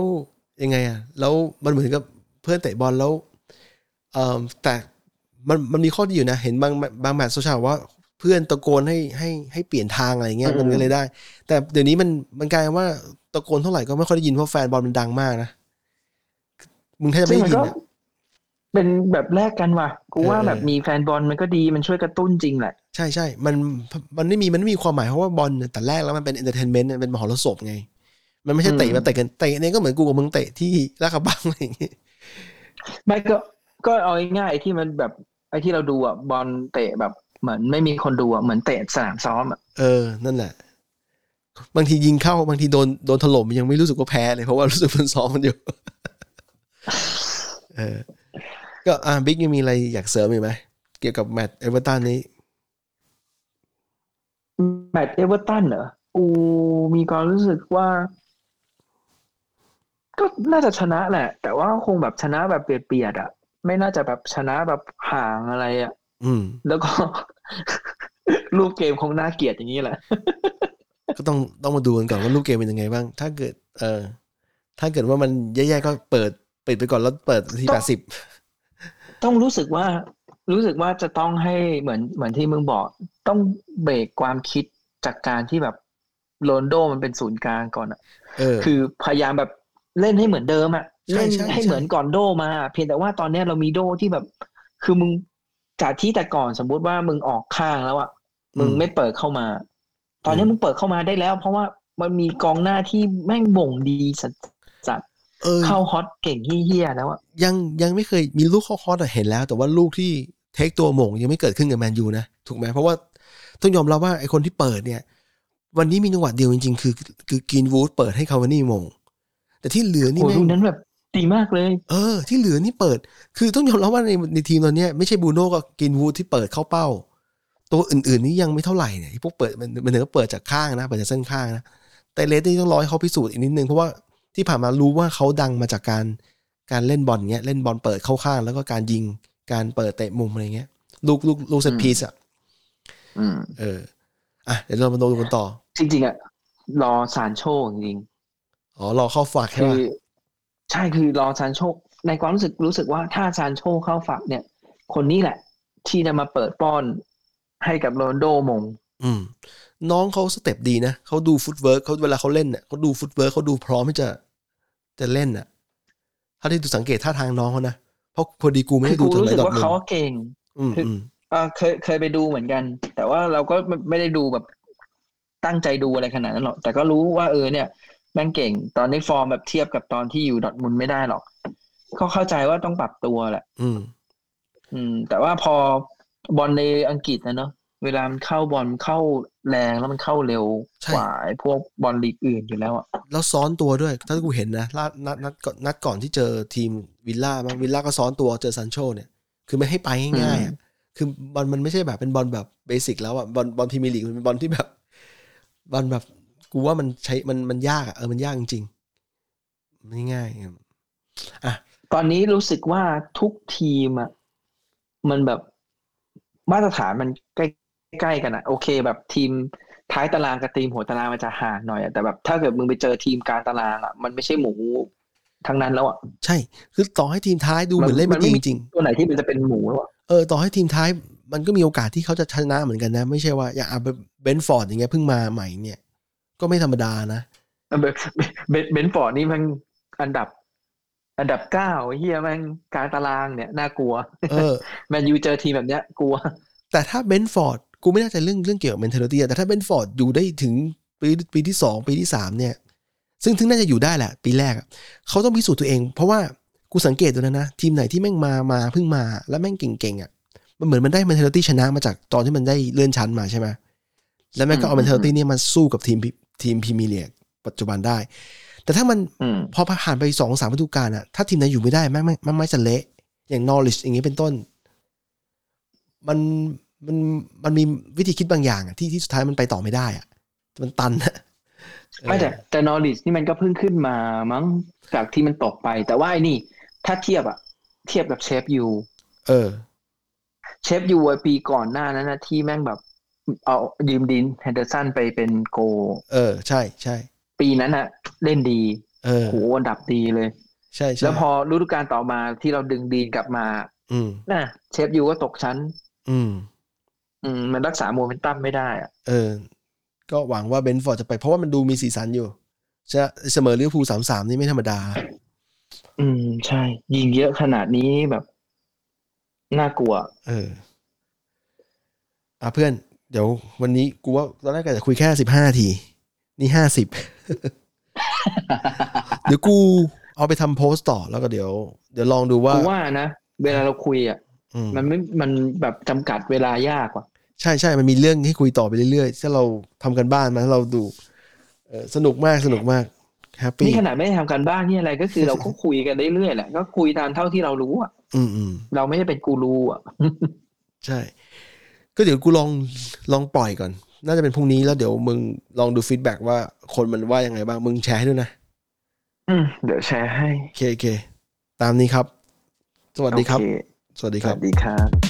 Speaker 2: ยังไงอะแล้วมันเหมือนกับ เพื่อนเตะบอลแล้วเออแต่มันมันมีข้อดีอยู่นะ เห็นบางบางแมตช์โซเชียลว่าเพื่อนตะโกนให้ให้ให้เปลี่ยนทางอะไรเงี้ย
Speaker 3: อืม
Speaker 2: มันก็เลยได้ แต่เดี๋ยวนี้มันมันกลายเป็นว่าตะโกนเท่าไหร่ก็ไม่ค่อยได้ยินเพราะแฟนบอลมันดังมากนะมึงแทบจะ
Speaker 3: ซึ่
Speaker 2: ไม่
Speaker 3: งมัน
Speaker 2: ได้ยิน
Speaker 3: ก็
Speaker 2: อะ
Speaker 3: เป็นแบบแลกกันว่ะกูว่า
Speaker 2: เออ
Speaker 3: แบบมีแฟนบอลมันก็ดีมันช่วยกระตุ้นจริงแหละ
Speaker 2: ใช่ใช่มันมันไม่มีมันไม่มีความหมายเพราะว่าบอลเนี่ยแต่แรกแล้วมันเป็น entertainment เป็นมหรสพไง มันไม่ใช่เตะ
Speaker 3: อืม
Speaker 2: มาเตะกันเตะเนี่ยก็เหมือนกูกับมึงเตะที่ลาดกระบังอะไรอย่างงี้
Speaker 3: ไม่ก็ก็เอาง่ายๆไอ้ที่มันแบบไอ้ที่เราดูอะบอลเตะแบบเหมือนไม่มีคนดูอะเหมือนเตะสนามซ้อมอะ
Speaker 2: เออ นั่นแหละ บางทียิงเข้าบางทีโดนโดนถล่มยังไม่รู้สึกว่าแพ้เลยเพราะว่ารู้สึกมันซ้อมมันอยู่ เออ ก็อ่าบิ๊กยังมีอะไรอยากเสริมอีกไหมเกี่ยวกับแมตช์เอเวอร์ตันนี้
Speaker 3: แมตช์เอเวอร์ตันเหรอกูมีความรู้สึกว่า ก็น่าจะชนะแหละ แต่ว่าคงแบบชนะแบบเบียดๆอะ ไม่น่าจะแบบชนะแบบห่างอะไรอะ
Speaker 2: อืม
Speaker 3: แล้วก็รูปเกมคงน่าเกลียดอย่างนี้แหละ
Speaker 2: ก็ต้องต้องมาดูกันก่อนว่ารูปเกมเป็นยังไงบ้าง ถ้าเกิด เออ ถ้าเกิดว่ามันแย่ๆก็เปิดปิดไปก่อนแล้วเปิดที
Speaker 3: ต
Speaker 2: อน
Speaker 3: แป
Speaker 2: ดสิบ
Speaker 3: ต้องรู้สึกว่ารู้สึกว่าจะต้องให้เหมือนเหมือนที่มึงบอก ต้องเบรกความคิดจากการที่แบบโรนลโดมันเป็นศูนย์กลางก่อนอะ
Speaker 2: เออ
Speaker 3: คือพยายามแบบ เล่นให้เหมือนเดิมอะ
Speaker 2: ใช่
Speaker 3: เล่น
Speaker 2: ใช่
Speaker 3: ให้
Speaker 2: ใช่
Speaker 3: เหมือนก่อนโดมา เพียงแต่ว่าตอนเนี้ยเรามีโดที่แบบ คือมึงจากที่แต่ก่อนสมมุติว่ามึงออกข้างแล้วอะมึงไม่เปิดเข้ามา ตอนนี้มึงเปิดเข้ามาได้แล้ว เพราะว่ามันมีกองหน้าที่แม่งบ่งดีสัส
Speaker 2: เออ
Speaker 3: ๆเข้าฮอตเก่งเฮี้ยๆแล้วอะ
Speaker 2: ยังยังไม่เคยมีลูกข้อคอสเห็นแล้ว แต่ว่าลูกที่เทคตัวหม่งยังไม่เกิดขึ้นกับแมนยูนะถูกไหมเพราะว่าต้องยอมรับว่าไอคนที่เปิดเนี่ย วันนี้มีจังหวะเดียวจริงๆ คือ คือกินวูดเปิดให้คาวานี่หม่ง แต่ที่เหลือนี่
Speaker 3: โอ้
Speaker 2: แม่
Speaker 3: ลู
Speaker 2: ง
Speaker 3: กนั้นแบบดีมากเลย
Speaker 2: เออ ที่เหลือนี่เปิด คือต้องยอมรับว่าในในทีมตอนเนี้ยไม่ใช่บูโน่กับกินวูดที่เปิดเข้าเป้า ตัวอื่นๆนี่ยังไม่เท่าไหร่เนี่ยไอ้พวกเปิดมันมันถึงก็เปิดจากข้างนะเปิดจากเส้นข้างนะแต่เลสนี่ต้องรอให้เขาพิสูจน์อีกนิดนึงเพราะว่าที่ผ่านมารู้ว่าเขาดังมาจากการการเล่นบอลเงี้ยเล่นบอลเปิดเข้าข้าง แล้วก็การยิงการเปิดเตะมุมอะไรเงี้ย ลูกลูกลูกเซต
Speaker 3: อืม
Speaker 2: พีซอะ
Speaker 3: อืม
Speaker 2: เอออะเดี๋ยวเรามาดูกันต่อ
Speaker 3: จริงๆอะรอซานโชจริง
Speaker 2: อ๋อรอเข้าฝาก
Speaker 3: ๆ
Speaker 2: ใช่
Speaker 3: คือ
Speaker 2: ป่ะ
Speaker 3: ใช่คือรอซานโชในความรู้สึกรู้สึกว่าถ้าซานโชเข้าฝักเนี่ย คนนี้แหละ ที่จะมาเปิดป้อนให้กับโรนลโดมง
Speaker 2: อืม น้องเขา step ดีนะเขาดู footwork เขาเวลาเขาเล่นเน่ะเขาดู footwork เขาดูพร้อมที่จะจะเล่นอะถ้าที่ดูสังเกตท่าทางน้องเขานะเพราะพอดีกูคืได้
Speaker 3: ดู
Speaker 2: ไหนด
Speaker 3: อทมุน
Speaker 2: ด์
Speaker 3: กู
Speaker 2: ถึง
Speaker 3: รู้สึกว่าเขาเก่ง
Speaker 2: อืม
Speaker 3: คือ
Speaker 2: อืม
Speaker 3: เออเคยเคยไปดูเหมือนกัน แต่ว่าเราก็ไม่ไม่ได้ดูแบบตั้งใจดูอะไรขนาดนั้นหรอกแต่ก็รู้ว่าเออเนี่ย แม่งเก่ง ตอนนี้ฟอร์มแบบเทียบกับตอนที่อยู่ดอร์ทมุนด์ไม่ได้หรอก ก็เข้าใจว่าต้องปรับตัวแหละ
Speaker 2: อืม
Speaker 3: อืม แต่ว่าพอบอลในอังกฤษนะเนาะเวลามันเข้าบอลเข้าแรงแล้วมันเข้าเร็ว
Speaker 2: ใช่
Speaker 3: กว่าไอ้พวกบอลลีกอื่นอยู่แล้วอะ
Speaker 2: แล้วซ้อนตัวด้วย ถ้ากูเห็นนะนัดนัดนัดก่อนนัดก่อนที่เจอทีมวิลล่ามั้งวิลล่าก็ซ้อนตัวเจอซันโชเนี่ย คือไม่ให้ไปง่ายๆอะคือบอลมันไม่ใช่แบบเป็นบอลแบบ basic แล้วอะบอลบอลพรีเมียร์ลีกมันเป็นบอลที่แบบบอลแบบ กูว่ามันใช้มันมันยากอะเออมันยากจริงๆไม่ง่ายอะ
Speaker 3: ตอนนี้รู้สึกว่าทุกทีมอะมันแบบมาตรฐานมันใกล้ใกล้กันอะโอเค แบบทีมท้ายตารางกับทีมหัวตารางมันจะห่างหน่อยอะแต่แบบถ้าเกิดมึงไปเจอทีมกลางตารางอะมันไม่ใช่หมูทั้งนั้นแล้วอะ
Speaker 2: ใช่ คือต่อให้ทีมท้ายดูเหมือนเล่น
Speaker 3: มั
Speaker 2: ไม่
Speaker 3: น
Speaker 2: ดี
Speaker 3: ไม่
Speaker 2: จ
Speaker 3: มี
Speaker 2: ริง
Speaker 3: ตัวไหนที่มันจะเป็นหมูแล้วอะ
Speaker 2: ๆเออต่อให้ทีมท้ายมันก็มีโอกาสที่เขาจะชนะเหมือนกันนะ ไม่ใช่ว่าอย่างเบนฟอร์ดอย่างเงี้ยเพิ่งมาใหม่เนี่ย ก็ไม่ธรรมดานะ
Speaker 3: เบรนท์เบรนท์เบรนท์ฟอร์ดนี่มันอันดับ อันดับเก้าเหี้ยแม่งกลางตารางเนี่ย น่ากลัว
Speaker 2: เออ
Speaker 3: แมนยูเจอทีมแบบเนี้ยกลัว
Speaker 2: แต่ถ้าเบรนท์ฟอร์ดกูไม่แน่ใจเรื่องเรื่องเกี่ยวกับ mentality อะแต่ถ้าเบรนท์ฟอร์ดอยู่ได้ถึงปีปีที่สองปีที่สามเนี่ย ซึ่งถึงน่าจะอยู่ได้แหละ ปีแรกอะเขาต้องพิสูจน์ตัวเอง เพราะว่ากูสังเกตดูนะนะทีมไหนที่แม่งมามาเพิ่งมา แล้วแม่งเก่งๆอะมันเหมือนมันได้ mentality ชนะมาจากตอนที่มันได้เลื่อนชั้นมาใช่ไหมแล้วแม่งก็เอา
Speaker 3: อืม
Speaker 2: mentality เนี่ยมาสู้กับทีม ทีมพรีเมียร์ลีกปัจจุบันได้ แต่ถ้ามัน
Speaker 3: อืม
Speaker 2: พอผ่านไปสองสามฤดูกาลอะถ้าทีมไหนอยู่ไม่ได้แม่งแม่งแม่งไม่จะเละอย่างนอริชอย่างนี้เป็นต้น มันมันมันมีวิธีคิดบางอย่างอะที่ที่สุดท้ายมันไปต่อไม่ได้อะมันตันอะ
Speaker 3: ไม่แต่แต่นอริสนี่มันก็เพิ่งขึ้นมามั้งจากที่มันตกไป แต่ว่าไอ้นี่ ถ้าเทียบอะเทียบกับเชฟยู
Speaker 2: เออ
Speaker 3: เชฟยูไอ้ปีก่อนหน้านั้นนะที่แม่งแบบ เอายืมดีนแฮนเดอร์สันไปเป็นโกล
Speaker 2: เออ ใช่ใช่
Speaker 3: ปีนั้นอะเล่นดี
Speaker 2: เออ
Speaker 3: โหอันดับดีเลย
Speaker 2: ใช่ใช่
Speaker 3: แล้วพอฤดูกาลต่อมาที่เราดึงดีนกลับมา
Speaker 2: อืม
Speaker 3: น่ะเชฟยูก็ตกชั้น
Speaker 2: อืม
Speaker 3: อืม มันรักษาโมเมนตัมไม่ได้อะ
Speaker 2: เออ ก็หวังว่าเบรนท์ฟอร์ดจะไปเพราะว่ามันดูมีสีสันอยู่ใช่เสมอลิเวอร์พูลสามสามนี่ไม่ธรรมดา
Speaker 3: อืม ใช่ ยิงเยอะขนาดนี้แบบ น่ากลัว
Speaker 2: เอออะเพื่อน เดี๋ยววันนี้กูว่าตอนแรกก็จะคุยแค่สิบห้าที นี่ห้าสิบเดี๋ยวกูเอาไปทำโพสต์ต่อแล้วก็เดี๋ยว เดี๋ยวลองดูว่า
Speaker 3: กูว่านะ เวลาเราคุยอะ
Speaker 2: อืม
Speaker 3: มันไม่มันแบบจำกัดเวลายากว่ะ
Speaker 2: ใช่ใช่มันมีเรื่องให้คุยต่อไปเรื่อยๆถ้าเราทำกันบ้านมาถ้าเราดูเออสนุกมากสนุกมาก happyี้
Speaker 3: นี่ขนาดไม่ได้ทำการบ้านนี่อะไรก็คือเราก็คุยกันเรื่อยๆแหละก็คุยตามเท่าที่เรารู้อะ
Speaker 2: อืมอืม
Speaker 3: เราไม่ได้เป็นกูรูอะ
Speaker 2: ใช่ ก็เดี๋ยวกูลองลองปล่อยก่อน น่าจะเป็นพรุ่งนี้แล้วเดี๋ยวมึงลองดู feedback ว่าคนมันว่ายังไงบ้าง มึงแชร์ให้ด้วยนะ
Speaker 3: อืม เดี๋ยวแชร์ให้
Speaker 2: โอเคโอเค ตามนี้ครับ สวัสดีครับ
Speaker 3: โอเค
Speaker 2: สวัสดีครับ สวั
Speaker 3: สดีครับ